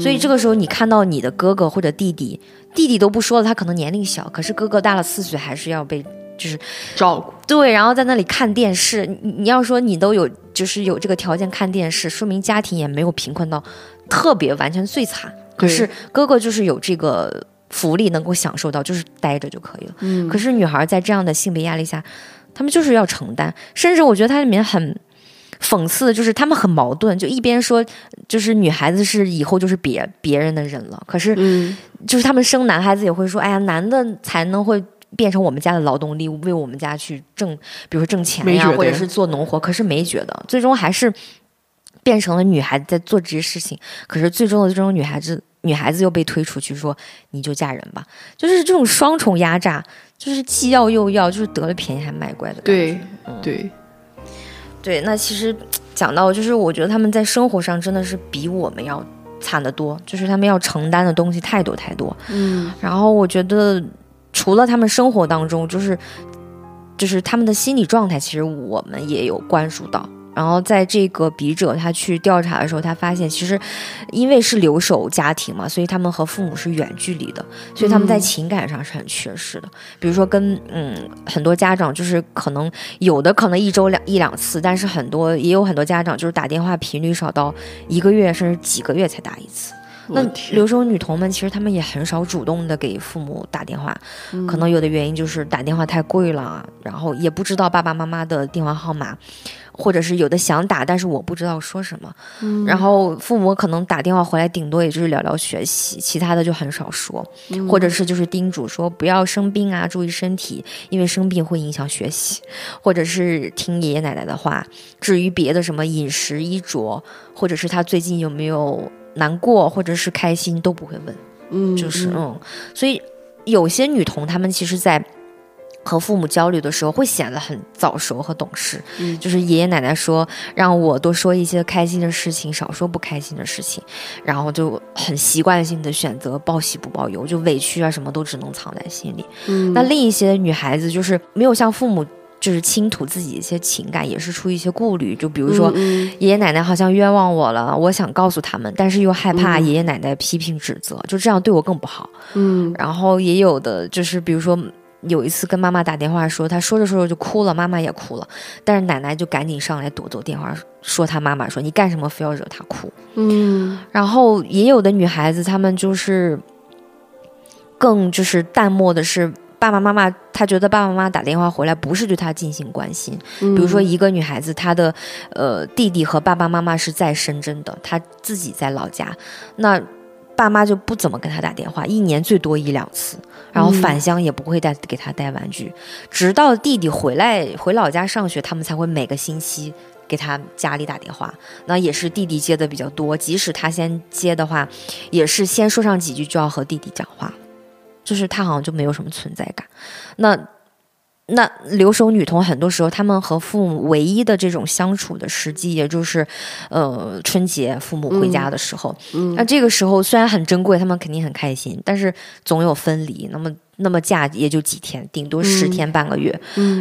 所以这个时候你看到你的哥哥或者弟弟，弟弟都不说了，他可能年龄小，可是哥哥大了四岁，还是要被就是照顾。对，然后在那里看电视。你你要说你都有就是有这个条件看电视，说明家庭也没有贫困到特别完全最惨。可是哥哥就是有这个福利能够享受到，就是待着就可以了。嗯。可是女孩在这样的性别压力下，他们就是要承担，甚至我觉得它里面很。讽刺的就是他们很矛盾，就一边说就是女孩子是以后就是别别人的人了，可是就是他们生男孩子也会说，哎呀，男的才能会变成我们家的劳动力，为我们家去挣，比如说挣钱呀，或者是做农活。可是没觉得，最终还是变成了女孩子在做这些事情。可是最终的这种女孩子，女孩子又被推出去说你就嫁人吧，就是这种双重压榨，就是既要又要，就是得了便宜还卖乖的感觉。对对。对，那其实讲到，就是我觉得他们在生活上真的是比我们要惨得多，就是他们要承担的东西太多太多。嗯，然后我觉得除了他们生活当中，就是就是他们的心理状态，其实我们也有关注到。然后在这个笔者他去调查的时候，他发现其实，因为是留守家庭嘛，所以他们和父母是远距离的，所以他们在情感上是很缺失的。比如说跟嗯很多家长就是可能有的可能一周两一两次，但是很多也有很多家长就是打电话频率少到一个月甚至几个月才打一次。那留守女童们其实他们也很少主动的给父母打电话，可能有的原因就是打电话太贵了，然后也不知道爸爸妈妈的电话号码。或者是有的想打，但是我不知道说什么。嗯，然后父母可能打电话回来，顶多也就是聊聊学习，其他的就很少说。或者是就是叮嘱说不要生病啊，注意身体，因为生病会影响学习。或者是听爷爷奶奶的话。至于别的什么饮食衣着，或者是他最近有没有难过或者是开心，都不会问。嗯，就是嗯，所以有些女童她们其实，在。和父母交流的时候，会显得很早熟和懂事。嗯，就是爷爷奶奶说让我多说一些开心的事情，少说不开心的事情，然后就很习惯性的选择报喜不报忧，就委屈啊什么都只能藏在心里。嗯，那另一些女孩子就是没有向父母就是倾吐自己一些情感，也是出于一些顾虑。就比如说，爷爷奶奶好像冤枉我了，我想告诉他们，但是又害怕爷爷奶奶批评指责，就这样对我更不好。嗯，然后也有的就是比如说。有一次跟妈妈打电话说，她说着说着就哭了，妈妈也哭了，但是奶奶就赶紧上来夺走电话，说她妈妈说你干什么非要惹她哭？嗯，然后也有的女孩子，她们就是更就是淡漠的是爸爸妈妈，她觉得爸爸妈妈打电话回来不是对她进行关心。比如说一个女孩子，她的呃弟弟和爸爸妈妈是在深圳的，她自己在老家，那。爸妈就不怎么跟他打电话，一年最多一两次，然后返乡也不会带给他带玩具，直到弟弟回来回老家上学，他们才会每个星期给他家里打电话。那也是弟弟接的比较多，即使他先接的话，也是先说上几句就要和弟弟讲话，就是他好像就没有什么存在感。那。那留守女童很多时候，他们和父母唯一的这种相处的时机，也就是，呃，春节父母回家的时候。那这个时候虽然很珍贵，他们肯定很开心，但是总有分离。那么，那么假也就几天，顶多十天半个月。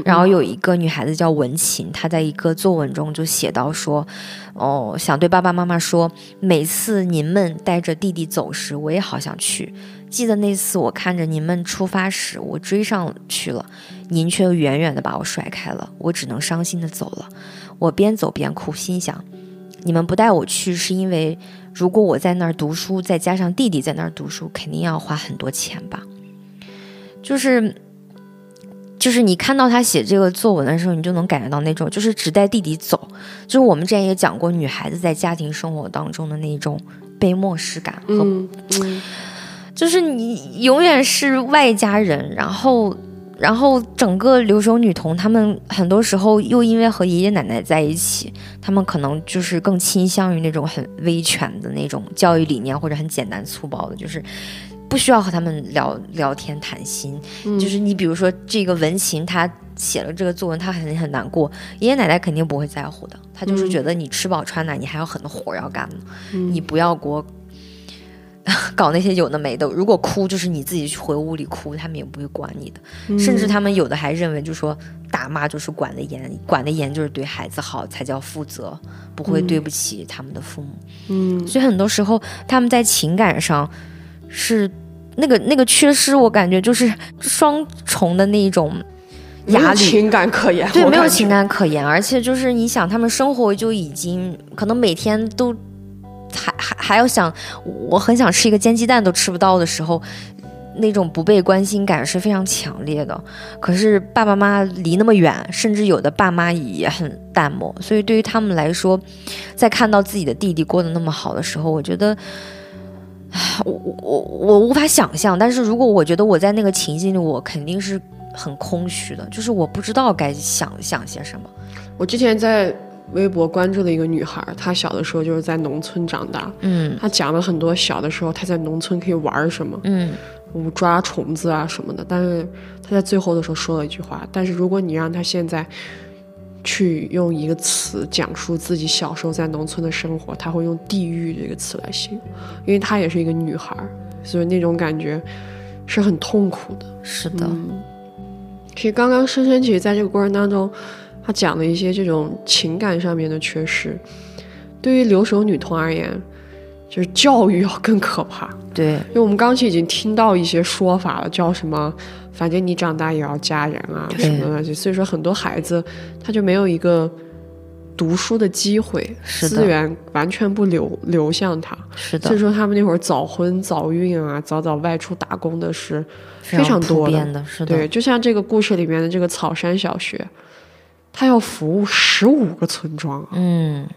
然后有一个女孩子叫文琴，她在一个作文中就写到说：“哦，想对爸爸妈妈说，每次您们带着弟弟走时，我也好想去。记得那次我看着您们出发时，我追上去了。”您却远远地把我甩开了，我只能伤心地走了。我边走边哭，心想：你们不带我去，是因为如果我在那儿读书，再加上弟弟在那儿读书，肯定要花很多钱吧？就是，就是你看到他写这个作文的时候，你就能感觉到那种，就是只带弟弟走。就是我们之前也讲过，女孩子在家庭生活当中的那种被漠视感和就是你永远是外家人，然后，然后整个留守女童，她们很多时候又因为和爷爷奶奶在一起，她们可能就是更倾向于那种很威权的那种教育理念，或者很简单粗暴的，就是不需要和他们聊聊天谈心。嗯就是你比如说这个文琴，她写了这个作文，她肯定很难过，爷爷奶奶肯定不会在乎的，他就是嗯觉得你吃饱穿暖，你还有很多活要干呢。嗯你不要给我 搞那些有的没的。如果哭，就是你自己去回屋里哭，他们也不会管你的。嗯甚至他们有的还认为，就说打骂就是管得严，管得严就是对孩子好才叫负责，不会对不起他们的父母。嗯所以很多时候他们在情感上是那个那个缺失，我感觉就是双重的那一种压力。情感可言，对，我没有情感可言，而且就是你想，他们生活就已经可能每天都还要想，我很想吃一个煎鸡蛋都吃不到的时候，那种不被关心感是非常强烈的。可是爸爸妈妈离那么远，甚至有的爸妈也很淡漠，所以对于他们来说，在看到自己的弟弟过得那么好的时候，我觉得。唉我我我无法想象，但是如果我觉得我在那个情境里，我肯定是很空虚的，就是我不知道该想想些什么。我之前在微博关注的一个女孩，她小的时候就是在农村长大，嗯她讲了很多小的时候她在农村可以玩什么，嗯我抓虫子啊什么的。但是她在最后的时候说了一句话：，但是如果你让她现在去用一个词讲述自己小时候在农村的生活，她会用“地狱”这个词来形容，因为她也是一个女孩，所以那种感觉是很痛苦的。是的，嗯，其实刚刚深深其实在这个过程当中，他讲了一些这种情感上面的缺失。对于留守女童而言，就是教育要更可怕，对，因为我们刚才已经听到一些说法了，叫什么，反正你长大也要嫁人啊什么的，就所以说很多孩子他就没有一个读书的机会，是资源完全不流流向他，是的。所以，说他们那会儿早婚早孕啊，早早外出打工的是非非常普多的，是的，对，就像这个故事里面的这个草山小学，它要服务十五个村庄啊，嗯，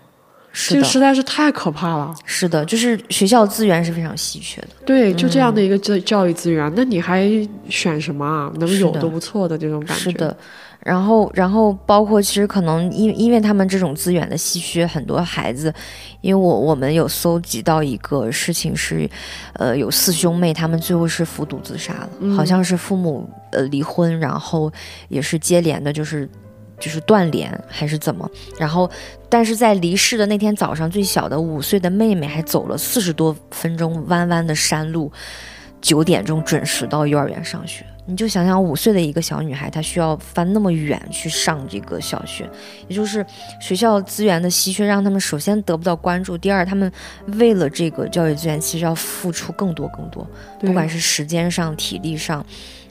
是的，这个实在是太可怕了。是的，就是学校资源是非常稀缺的，对，就这样嗯的一个教教育资源，那你还选什么啊？能有都不错的这种感觉。是的。然后，然后包括其实可能因因为他们这种资源的稀缺，很多孩子，因为我我们有搜集到一个事情是，呃，有四兄妹，他们最后是服毒自杀了，嗯好像是父母呃离婚，然后也是接连的，就是就是断联还是怎么，然后但是在离世的那天早上，最小的五岁的妹妹还走了四十多分钟弯弯的山路，九点钟准时到幼儿园上学。你就想想五岁的一个小女孩，她需要翻那么远去上这个小学，也就是学校资源的稀缺，让他们首先得不到关注，第二，他们为了这个教育资源，其实要付出更多更多，不管是时间上、体力上、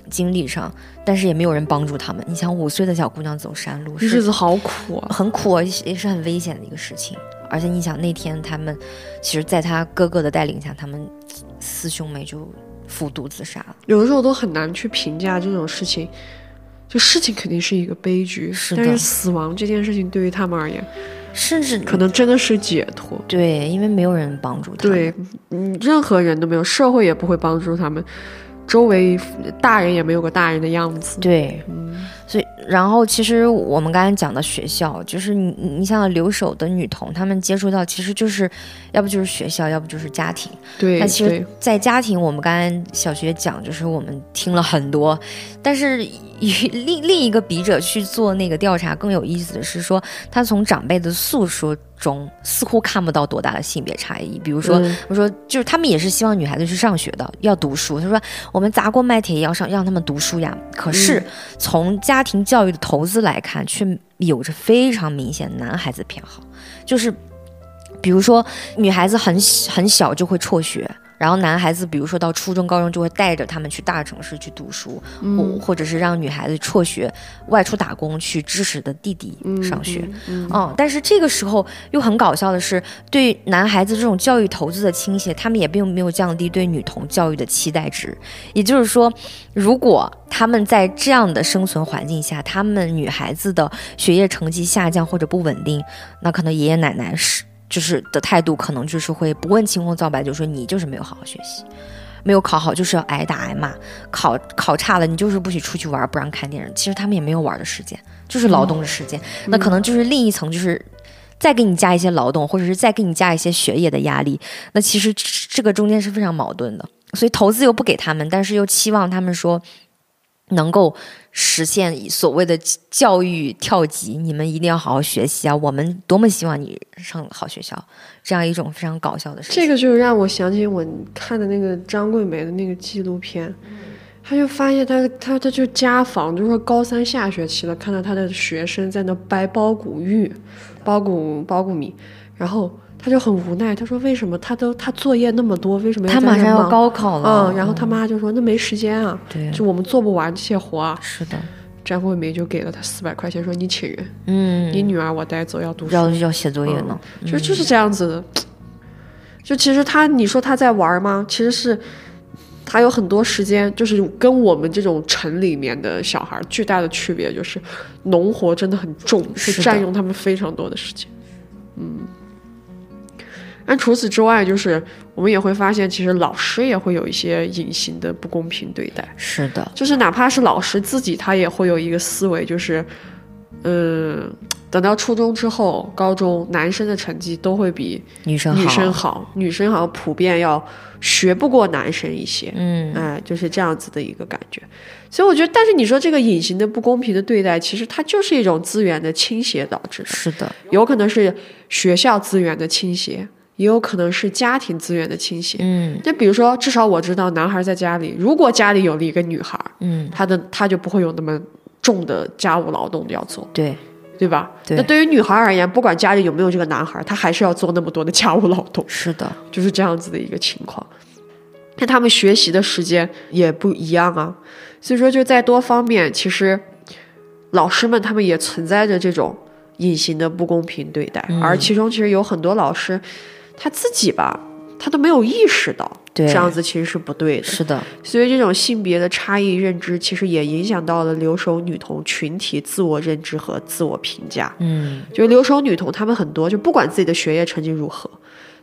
精力上，但是也没有人帮助他们。你想，五岁的小姑娘走山路，日子好苦啊。很苦啊，也是很危险的一个事情。而且你想，那天他们其实在他哥哥的带领下，他们 四兄妹就服毒自杀了。有的时候都很难去评价这种事情。就事情肯定是一个悲剧，是但是死亡这件事情对于他们而言，甚至可能真的是解脱。对，因为没有人帮助他们。对，嗯，任何人都没有，社会也不会帮助他们，周围大人也没有个大人的样子。对，嗯所以然后其实我们刚才讲的学校，就是你你你像留守的女童，她们接触到其实就是要不就是学校，要不就是家庭。对那其实，在家庭，我们刚才小学讲，就是我们听了很多，但是与 另另一个笔者去做那个调查更有意思的是说，他从长辈的诉说中似乎看不到多大的性别差异。比如说，嗯我说就是他们也是希望女孩子去上学的，要读书。他说我们砸锅卖铁也要上，让他们读书呀。可是嗯从家庭教育的投资来看，却有着非常明显男孩子偏好，就是比如说女孩子很很小就会辍学。然后男孩子，比如说到初中、高中，就会带着他们去大城市去读书，或或者是让女孩子辍学，外出打工去支持的弟弟上学。嗯嗯嗯，但是这个时候又很搞笑的是，对男孩子这种教育投资的倾斜，他们也并没有降低对女童教育的期待值。也就是说，如果他们在这样的生存环境下，他们女孩子的学业成绩下降或者不稳定，那可能爷爷奶奶是就是的态度，可能就是会不问青红皂白，就说你就是没有好好学习，没有考好就是要挨打挨骂，考考差了你就是不许出去玩，不让看电影。其实他们也没有玩的时间，就是劳动的时间。那可能就是另一层，就是再给你加一些劳动，或者是再给你加一些学业的压力。那其实这个中间是非常矛盾的。所以投资又不给他们，但是又期望他们说能够。实现所谓的教育跳级，你们一定要好好学习啊！我们多么希望你上好学校，这样一种非常搞笑的事情。这个就让我想起我看的那个张桂梅的那个纪录片，他就发现他他他就家访，就说高三下学期了，看到他的学生在那掰苞谷玉、苞谷苞谷米，然后。他就很无奈，他说：“为什么他都他作业那么多，为什么他马上要高考了？”嗯，然后他妈就说：“那没时间啊，对，就我们做不完这些活啊。”是的，张桂梅就给了他四百块钱，说：“你请人，嗯，你女儿我带走要读书，要要写作业呢。”就就是这样子的。就其实他，你说他在玩吗？其实是他有很多时间，就是跟我们这种城里面的小孩巨大的区别，就是农活真的很重，是占用他们非常多的时间。嗯。但除此之外，就是我们也会发现，其实老师也会有一些隐形的不公平对待。是的，就是哪怕是老师自己，他也会有一个思维，就是，嗯，等到初中之后，高中男生的成绩都会比女生女生好，女生好像普遍要学不过男生一些。嗯，哎，就是这样子的一个感觉。所以我觉得，但是你说这个隐形的不公平的对待，其实它就是一种资源的倾斜导致的。是的，有可能是学校资源的倾斜。也有可能是家庭资源的倾斜，嗯，就比如说，至少我知道，男孩在家里，如果家里有了一个女孩，嗯，他的他就不会有那么重的家务劳动要做，对，对吧？对。那对于女孩而言，不管家里有没有这个男孩，她还是要做那么多的家务劳动，是的，就是这样子的一个情况。那他们学习的时间也不一样啊，所以说就在多方面，其实老师们他们也存在着这种隐形的不公平对待，而其中其实有很多老师。他自己吧，他都没有意识到，这样子其实是不对的。是的，所以这种性别的差异认知，其实也影响到了留守女童群体自我认知和自我评价。嗯，就留守女童，她们很多就不管自己的学业成绩如何，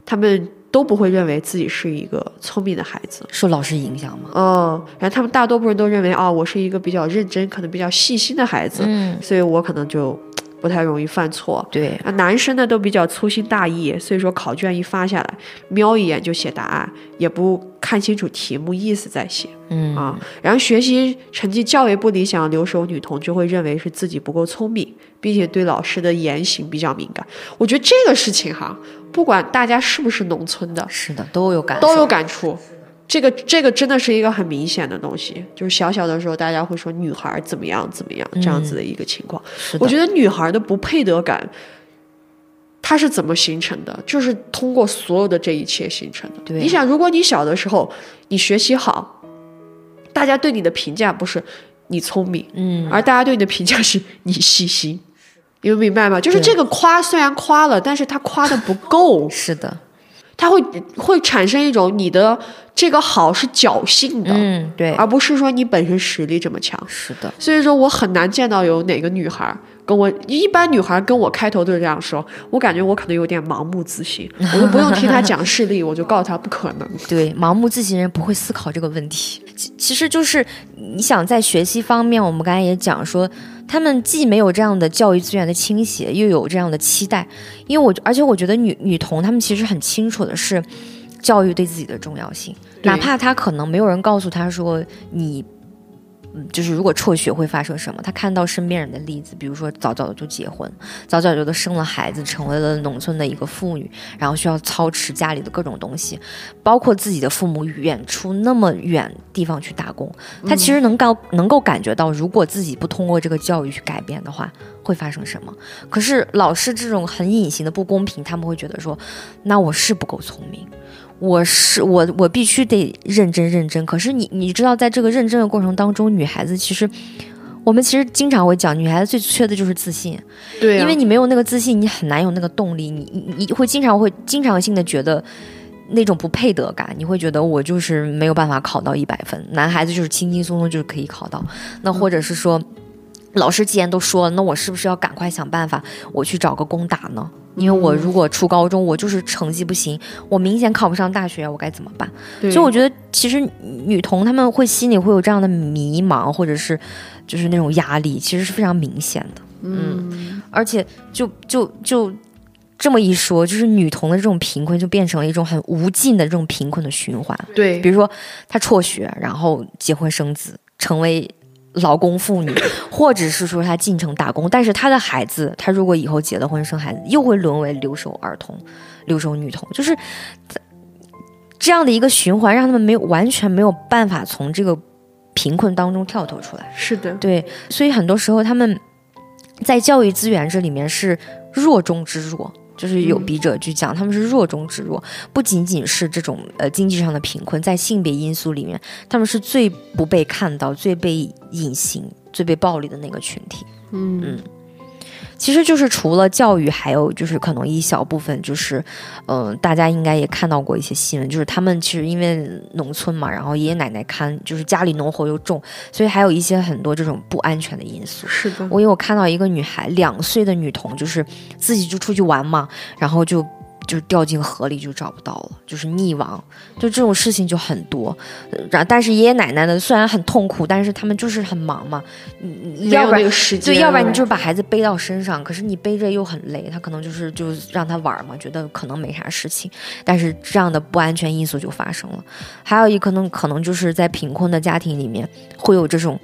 她们都不会认为自己是一个聪明的孩子。受老师影响吗？嗯，然后他们大多数人都认为，啊，我是一个比较认真、可能比较细心的孩子，嗯，所以我可能就。不太容易犯错，对啊，男生呢都比较粗心大意，所以说考卷一发下来，瞄一眼就写答案，也不看清楚题目意思再写，嗯啊，然后学习成绩较为不理想，留守女童就会认为是自己不够聪明，并且对老师的言行比较敏感。我觉得这个事情哈，不管大家是不是农村的，是的，都有感都有感触。这个这个真的是一个很明显的东西，就是小小的时候，大家会说女孩怎么样怎么样这样子的一个情况。我觉得女孩的不配得感，它是怎么形成的？就是通过所有的这一切形成的。你想，如果你小的时候你学习好，大家对你的评价不是你聪明，嗯，而大家对你的评价是你细心，你们明白吗？就是这个夸虽然夸了，但是他夸的不够。是的。他会会产生一种你的这个好是侥幸的，嗯，对，而不是说你本身实力这么强。是的，所以说我很难见到有哪个女孩跟我一般女孩跟我开头都是这样说，我感觉我可能有点盲目自信，我都不用听她讲事例，我就告诉她不可能。对，盲目自信人不会思考这个问题。其其实就是你想在学习方面，我们刚才也讲说。他们既没有这样的教育资源的倾斜，又有这样的期待，因为我而且我觉得女女童她们其实很清楚的是，教育对自己的重要性，哪怕她可能没有人告诉她说你。就是如果辍学会发生什么？他看到身边人的例子，比如说早早的就结婚，早早就都生了孩子，成为了农村的一个妇女，然后需要操持家里的各种东西，包括自己的父母远出那么远地方去打工，他其实能够能够感觉到，如果自己不通过这个教育去改变的话，会发生什么？可是老师这种很隐形的不公平，他们会觉得说，那我是不够聪明。我是我，我必须得认真认真。可是你你知道，在这个认真的过程当中，女孩子其实，我们其实经常会讲，女孩子最缺的就是自信。对，因为你没有那个自信，你很难有那个动力。你你你会经常会经常性的觉得那种不配得感，你会觉得我就是没有办法考到一百分。男孩子就是轻轻松松就是可以考到，那或者是说，老师既然都说了，那我是不是要赶快想办法，我去找个工打呢？因为我如果初高中，我就是成绩不行，我明显考不上大学，我该怎么办？所以我觉得，其实女童她们会心里会有这样的迷茫，或者是就是那种压力，其实是非常明显的。嗯而且就就就这么一说，就是女童的这种贫困就变成了一种很无尽的这种贫困的循环。对比如说，她辍学，然后结婚生子，成为劳工妇女，或者是说她进城打工，但是她的孩子，她如果以后结了婚生孩子，又会沦为留守儿童、留守女童，就是这样的一个循环，让他们没有完全没有办法从这个贫困当中跳脱出来。是的，对，所以很多时候他们在教育资源这里面是弱中之弱。就是有笔者去讲，他们是弱中之弱，不仅仅是这种呃经济上的贫困，在性别因素里面，他们是最不被看到、最被隐形、最被暴力的那个群体。嗯。嗯其实就是除了教育，还有就是可能一小部分就是，嗯、大家应该也看到过一些新闻，就是他们其实因为农村嘛，然后爷爷奶奶看，就是家里农活又重，所以还有一些很多这种不安全的因素。是的，我有看到一个女孩，两岁的女童，就是自己就出去玩嘛，然后就就掉进河里就找不到了，就是溺亡，就这种事情就很多。呃然但是爷爷奶奶呢，虽然很痛苦，但是他们就是很忙嘛，要不然对，要不然你就是把孩子背到身上，可是你背着又很累，他可能就是就让他玩嘛，觉得可能没啥事情，但是这样的不安全因素就发生了。还有一可能可能就是在贫困的家庭里面会有这种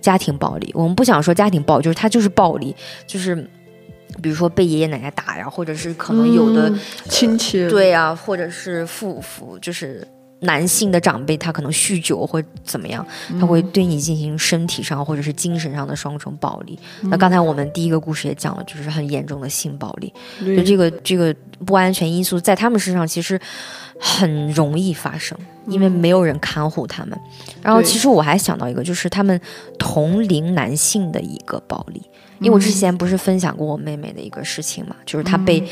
家庭暴力，我们不想说家庭暴力，就是他就是暴力，就是比如说被爷爷奶奶打呀，或者是可能有的、嗯亲戚，对呀、或者是父父就是。男性的长辈他可能酗酒或怎么样，他会对你进行身体上或者是精神上的双重暴力。那刚才我们第一个故事也讲了，就是很严重的性暴力。就这个这个不安全因素在他们身上其实很容易发生，因为没有人看护他们。然后其实我还想到一个，就是他们同龄男性的一个暴力。因为我之前不是分享过我妹妹的一个事情嘛，就是她被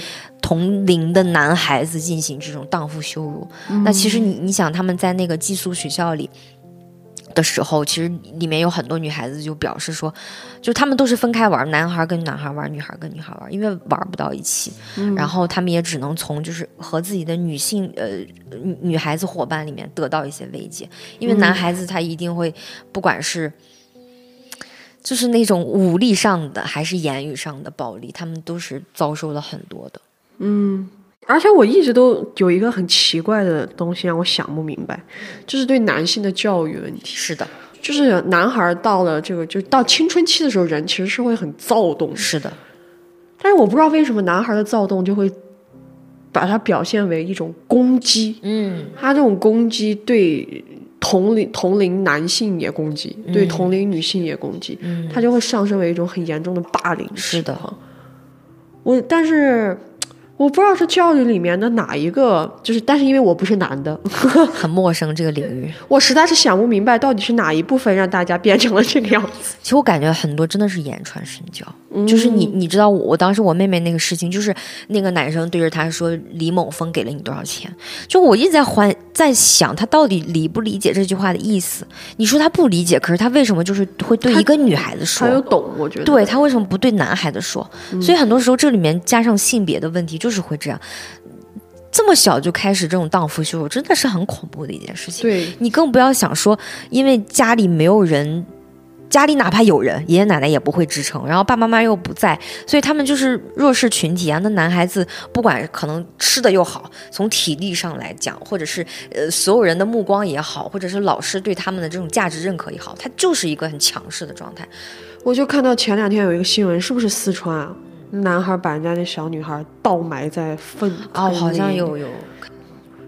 同龄的男孩子进行这种荡妇羞辱。那其实你你想，他们在那个寄宿学校里的时候，其实里面有很多女孩子就表示说，就他们都是分开玩，男孩跟男孩玩，女孩跟女孩玩，因为玩不到一起，然后他们也只能从就是和自己的女性呃女女孩子伙伴里面得到一些慰藉，因为男孩子他一定会不管是。就是那种武力上的还是言语上的暴力，他们都是遭受了很多的。而且我一直都有一个很奇怪的东西让我想不明白，就是对男性的教育问题。是的，就是男孩到了这个就到青春期的时候，人其实是会很躁动，是的，但是我不知道为什么男孩的躁动就会把它表现为一种攻击，嗯，他这种攻击对同龄同龄男性也攻击，对同龄女性也攻击，嗯。他就会上升为一种很严重的霸凌。是的，我但是我不知道是教育里面的哪一个，就是但是因为我不是男的，很陌生这个领域。我实在是想不明白到底是哪一部分让大家变成了这个样子。其实我感觉很多真的是言传身教，就是你你知道我我当时我妹妹那个事情，就是那个男生对着她说李某峰给了你多少钱，就我一直在怀在想他到底理不理解这句话的意思。你说他不理解，可是他为什么就是会对一个女孩子说他？有懂，我觉得对他为什么不对男孩子说？所以很多时候这里面加上性别的问题，就是会这样。这么小就开始这种荡妇羞辱，真的是很恐怖的一件事情。对你更不要想说，因为家里没有人，家里哪怕有人，爷爷奶奶也不会支撑，然后爸爸妈妈又不在，所以他们就是弱势群体啊。那男孩子不管可能吃的又好，从体力上来讲，或者是呃所有人的目光也好，或者是老师对他们的这种价值认可也好，他就是一个很强势的状态。我就看到前两天有一个新闻，是不是四川啊？男孩把人家那小女孩倒埋在粪哦，好像有有，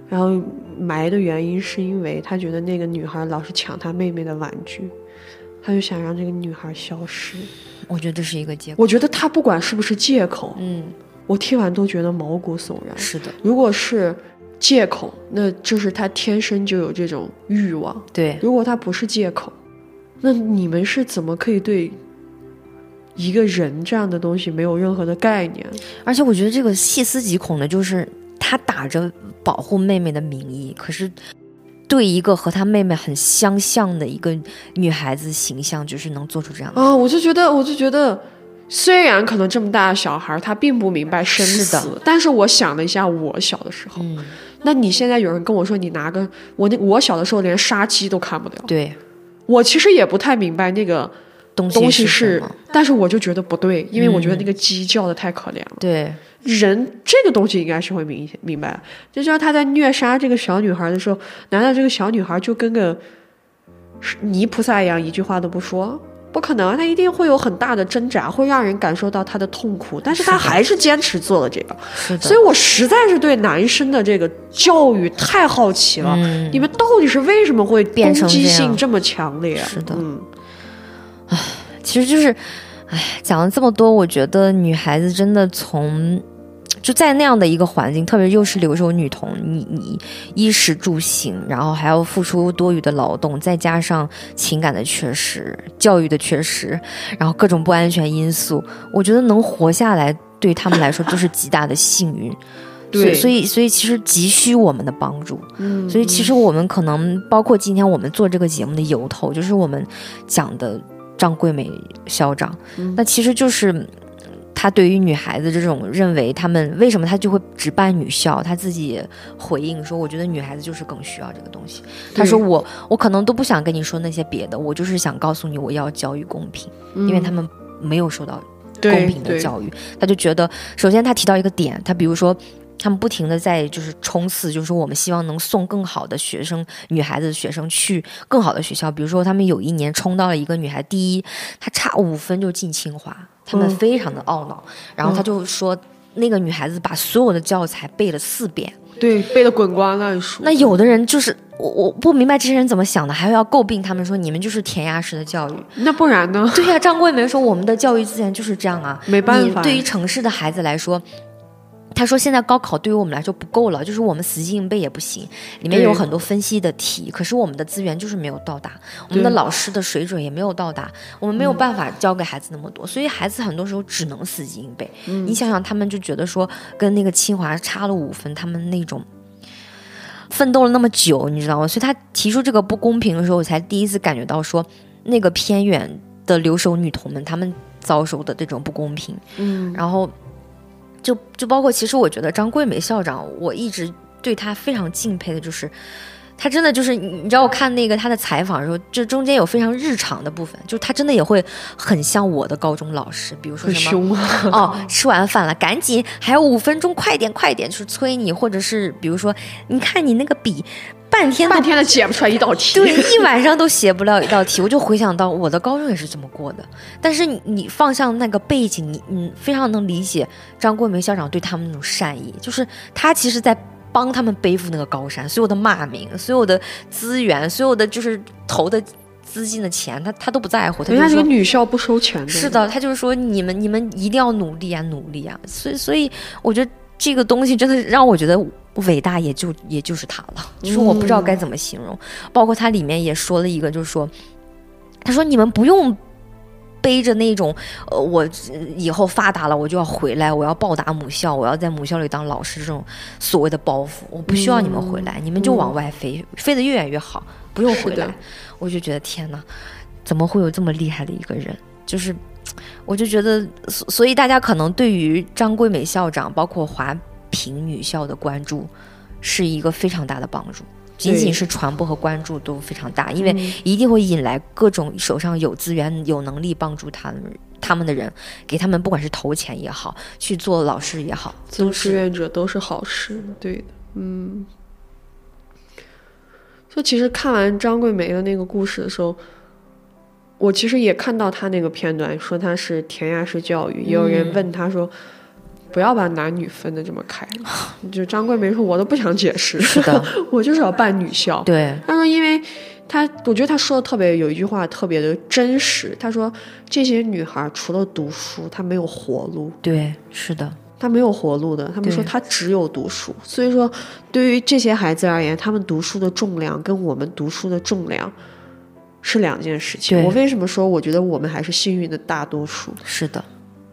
然后埋的原因是因为他觉得那个女孩老是抢他妹妹的玩具，他就想让这个女孩消失。我觉得这是一个借口。我觉得他不管是不是借口，嗯，我听完都觉得毛骨悚然。是的，如果是借口，那就是他天生就有这种欲望；对，如果他不是借口，那你们是怎么可以对一个人这样的东西没有任何的概念？而且我觉得这个细思极恐的就是他打着保护妹妹的名义，可是对一个和他妹妹很相像的一个女孩子形象，就是能做出这样的。啊，我就觉得，我就觉得，虽然可能这么大的小孩他并不明白生是死，但是我想了一下，我小的时候，嗯，那你现在有人跟我说你拿个我那我小的时候连杀鸡都看不了，对，我其实也不太明白那个东东西是但是我就觉得不对，因为我觉得嗯那个鸡叫的太可怜了。对，人这个东西应该是会明显明白，就像他在虐杀这个小女孩的时候，难道这个小女孩就跟个泥菩萨一样，一句话都不说？不可能，她一定会有很大的挣扎，会让人感受到她的痛苦，但是她还是坚持做了这个。所以我实在是对男生的这个教育太好奇了，嗯你们到底是为什么会攻击性这么强烈？是的嗯，其实就是，唉，讲了这么多，我觉得女孩子真的从就在那样的一个环境，特别又是留守女童，你你衣食住行，然后还要付出多余的劳动，再加上情感的缺失、教育的缺失，然后各种不安全因素，我觉得能活下来，对他们来说都是极大的幸运。对，所以，所以，其实急需我们的帮助。嗯，所以，其实我们可能包括今天我们做这个节目的由头，就是我们讲的张桂梅校长。嗯那其实就是嗯他对于女孩子这种认为，他们为什么他就会只办女校？他自己回应说：“我觉得女孩子就是更需要这个东西。”他说对我：“我可能都不想跟你说那些别的，我就是想告诉你，我要教育公平，因为他们没有受到公平的教育。他就觉得，首先他提到一个点，他比如说。他们不停的在就是冲刺，就是说我们希望能送更好的学生，女孩子的学生去更好的学校。比如说，他们有一年冲到了一个女孩第一，她差五分就进清华，他们嗯非常的懊恼。然后他就说，那个女孩子把所有的教材背了四遍。对背的滚瓜烂熟。那有的人就是我我不明白这些人怎么想的，还要诟病他们说你们就是填鸭式的教育。那不然呢？对呀、张桂梅说我们的教育资源就是这样啊，没办法，对于城市的孩子来说，他说现在高考对于我们来说不够了，就是我们死记硬背也不行，里面有很多分析的题，可是我们的资源就是没有到达，我们的老师的水准也没有到达，我们没有办法教给孩子那么多，所以孩子很多时候只能死记硬背。嗯你想想，他们就觉得说跟那个清华差了五分，他们那种。奋斗了那么久，你知道吗？所以他提出这个不公平的时候，我才第一次感觉到说，那个偏远的留守女童们，她们遭受的这种不公平。嗯，然后就就包括，其实我觉得张桂梅校长，我一直对她非常敬佩的就是。她真的就是，你你知道，我看那个她的采访的时候，就中间有非常日常的部分，就是她真的也会很像我的高中老师，比如说什么啊。哦，吃完饭了，赶紧还有五分钟，快点快点，就是催你，或者是比如说，你看你那个笔，半天半天都解不出来一道题。对，一晚上都写不了一道题，我就回想到我的高中也是这么过的。但是你你放下那个背景，你你非常能理解张桂梅校长对他们那种善意，就是他其实在帮他们背负那个高山，所有的骂名，所有的资源，所有的就是投的资金的钱，他他都不在乎，他人家这个。女校不收钱的。是，的，他就是说你们你们一定要努力啊，努力啊！所以所以我觉得这个东西真的让我觉得伟大，也就也就是他了，就是我不知道该怎么形容。包括他里面也说了一个，就是说，他说你们不用背着那种呃，我呃以后发达了我就要回来，我要报答母校，我要在母校里当老师这种所谓的包袱，我不需要你们回来，你们就往外飞，飞得越远越好，不用回来。我就觉得天哪，怎么会有这么厉害的一个人？就是，我就觉得，所所以大家可能对于张桂梅校长，包括华坪女校的关注，是一个非常大的帮助。仅仅是传播和关注都非常大，因为嗯一定会引来各种手上有资源、有能力帮助他们他们的人，给他们不管是投钱也好，去做老师也好，做志愿者都是好事。对的，嗯。就其实看完张桂梅的那个故事的时候，我其实也看到她那个片段，说她是填鸭式教育，也有人问她说。不要把男女分的这么开，就张桂梅说，我都不想解释，是的，我就是要办女校。对，她说，因为她，我觉得她说的特别有一句话特别的真实。她说，这些女孩除了读书，她没有活路，对，是的，她没有活路的。他们说对她只有读书，所以说对于这些孩子而言，他们读书的重量跟我们读书的重量是两件事情。我为什么说我觉得我们还是幸运的大多数？是的，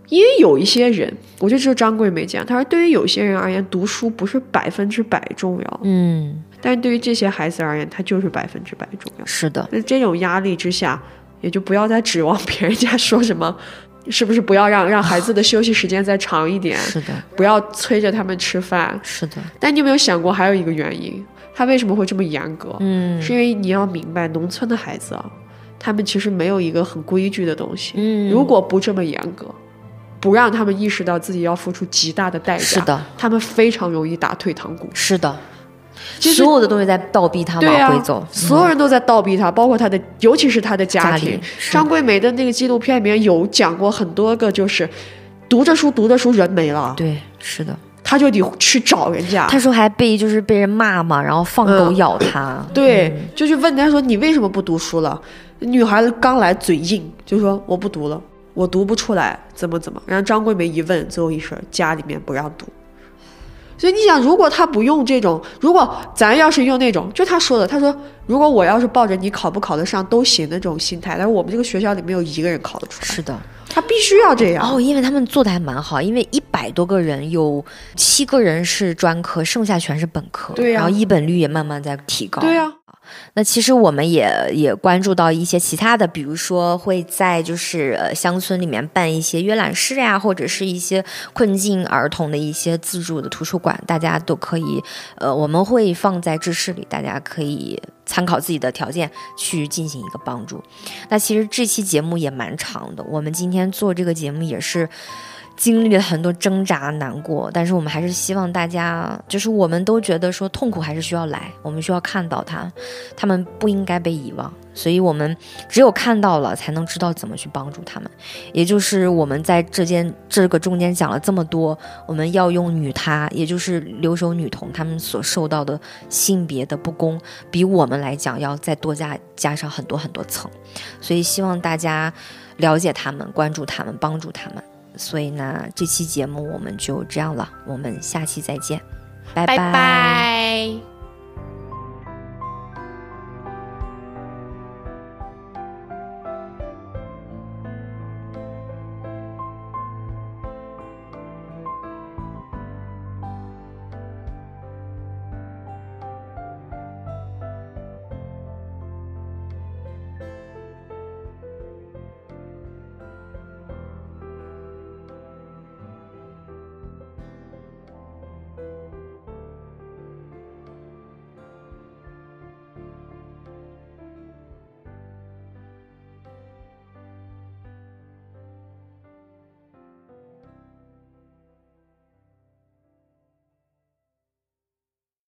因为有一些人，我觉得这是张桂梅讲，她说对于有些人而言，读书不是百分之百重要，嗯，但是对于这些孩子而言，他就是百分之百重要。是的，那这种压力之下，也就不要再指望别人家说什么，是不是不要让让孩子的休息时间再长一点？是的，不要催着他们吃饭。是的，但你有没有想过，还有一个原因，他为什么会这么严格？嗯是因为你要明白，农村的孩子啊，他们其实没有一个很规矩的东西。嗯，如果不这么严格，不让他们意识到自己要付出极大的代价，是的，他们非常容易打退堂鼓。是的，其实所有的东西在倒逼他往回走，，所有人都在倒逼他，包括他的，尤其是他的家庭。张桂梅的那个纪录片里面有讲过很多个，就是读着书读着书人没了，对，是的。他就得去找人家。他说还被就是被人骂嘛，然后放狗嗯。咬他，对，就去问他说你为什么不读书了？女孩子刚来嘴硬，就说我不读了，我读不出来，怎么怎么。然后张桂梅一问，最后一声家里面不让读。所以你想，如果他不用这种，如果咱要是用那种，就他说的，他说如果我要是抱着你考不考得上都行的这种心态，但是我们这个学校里没有一个人考得出来，是的。他必须要这样。哦，因为他们做的还蛮好，因为一百多个人有七个人是专科，剩下全是本科，对呀然后一本率也慢慢在提高，对呀、那其实我们也也关注到一些其他的，比如说会在就是乡村里面办一些阅览室呀，或者是一些困境儿童的一些自助的图书馆，大家都可以呃我们会放在知识里，大家可以参考自己的条件去进行一个帮助。那其实这期节目也蛮长的，我们今天做这个节目也是。经历了很多挣扎、难过，但是我们还是希望大家，就是我们都觉得说痛苦还是需要来，我们需要看到它，他们不应该被遗忘，所以我们只有看到了，才能知道怎么去帮助他们。也就是我们在这件这个中间讲了这么多，我们要用女她，也就是留守女童她们所受到的性别的不公，比我们来讲要再多加加上很多很多层，所以希望大家了解他们，关注他们，帮助他们。所以呢，这期节目我们就这样了，我们下期再见，拜拜。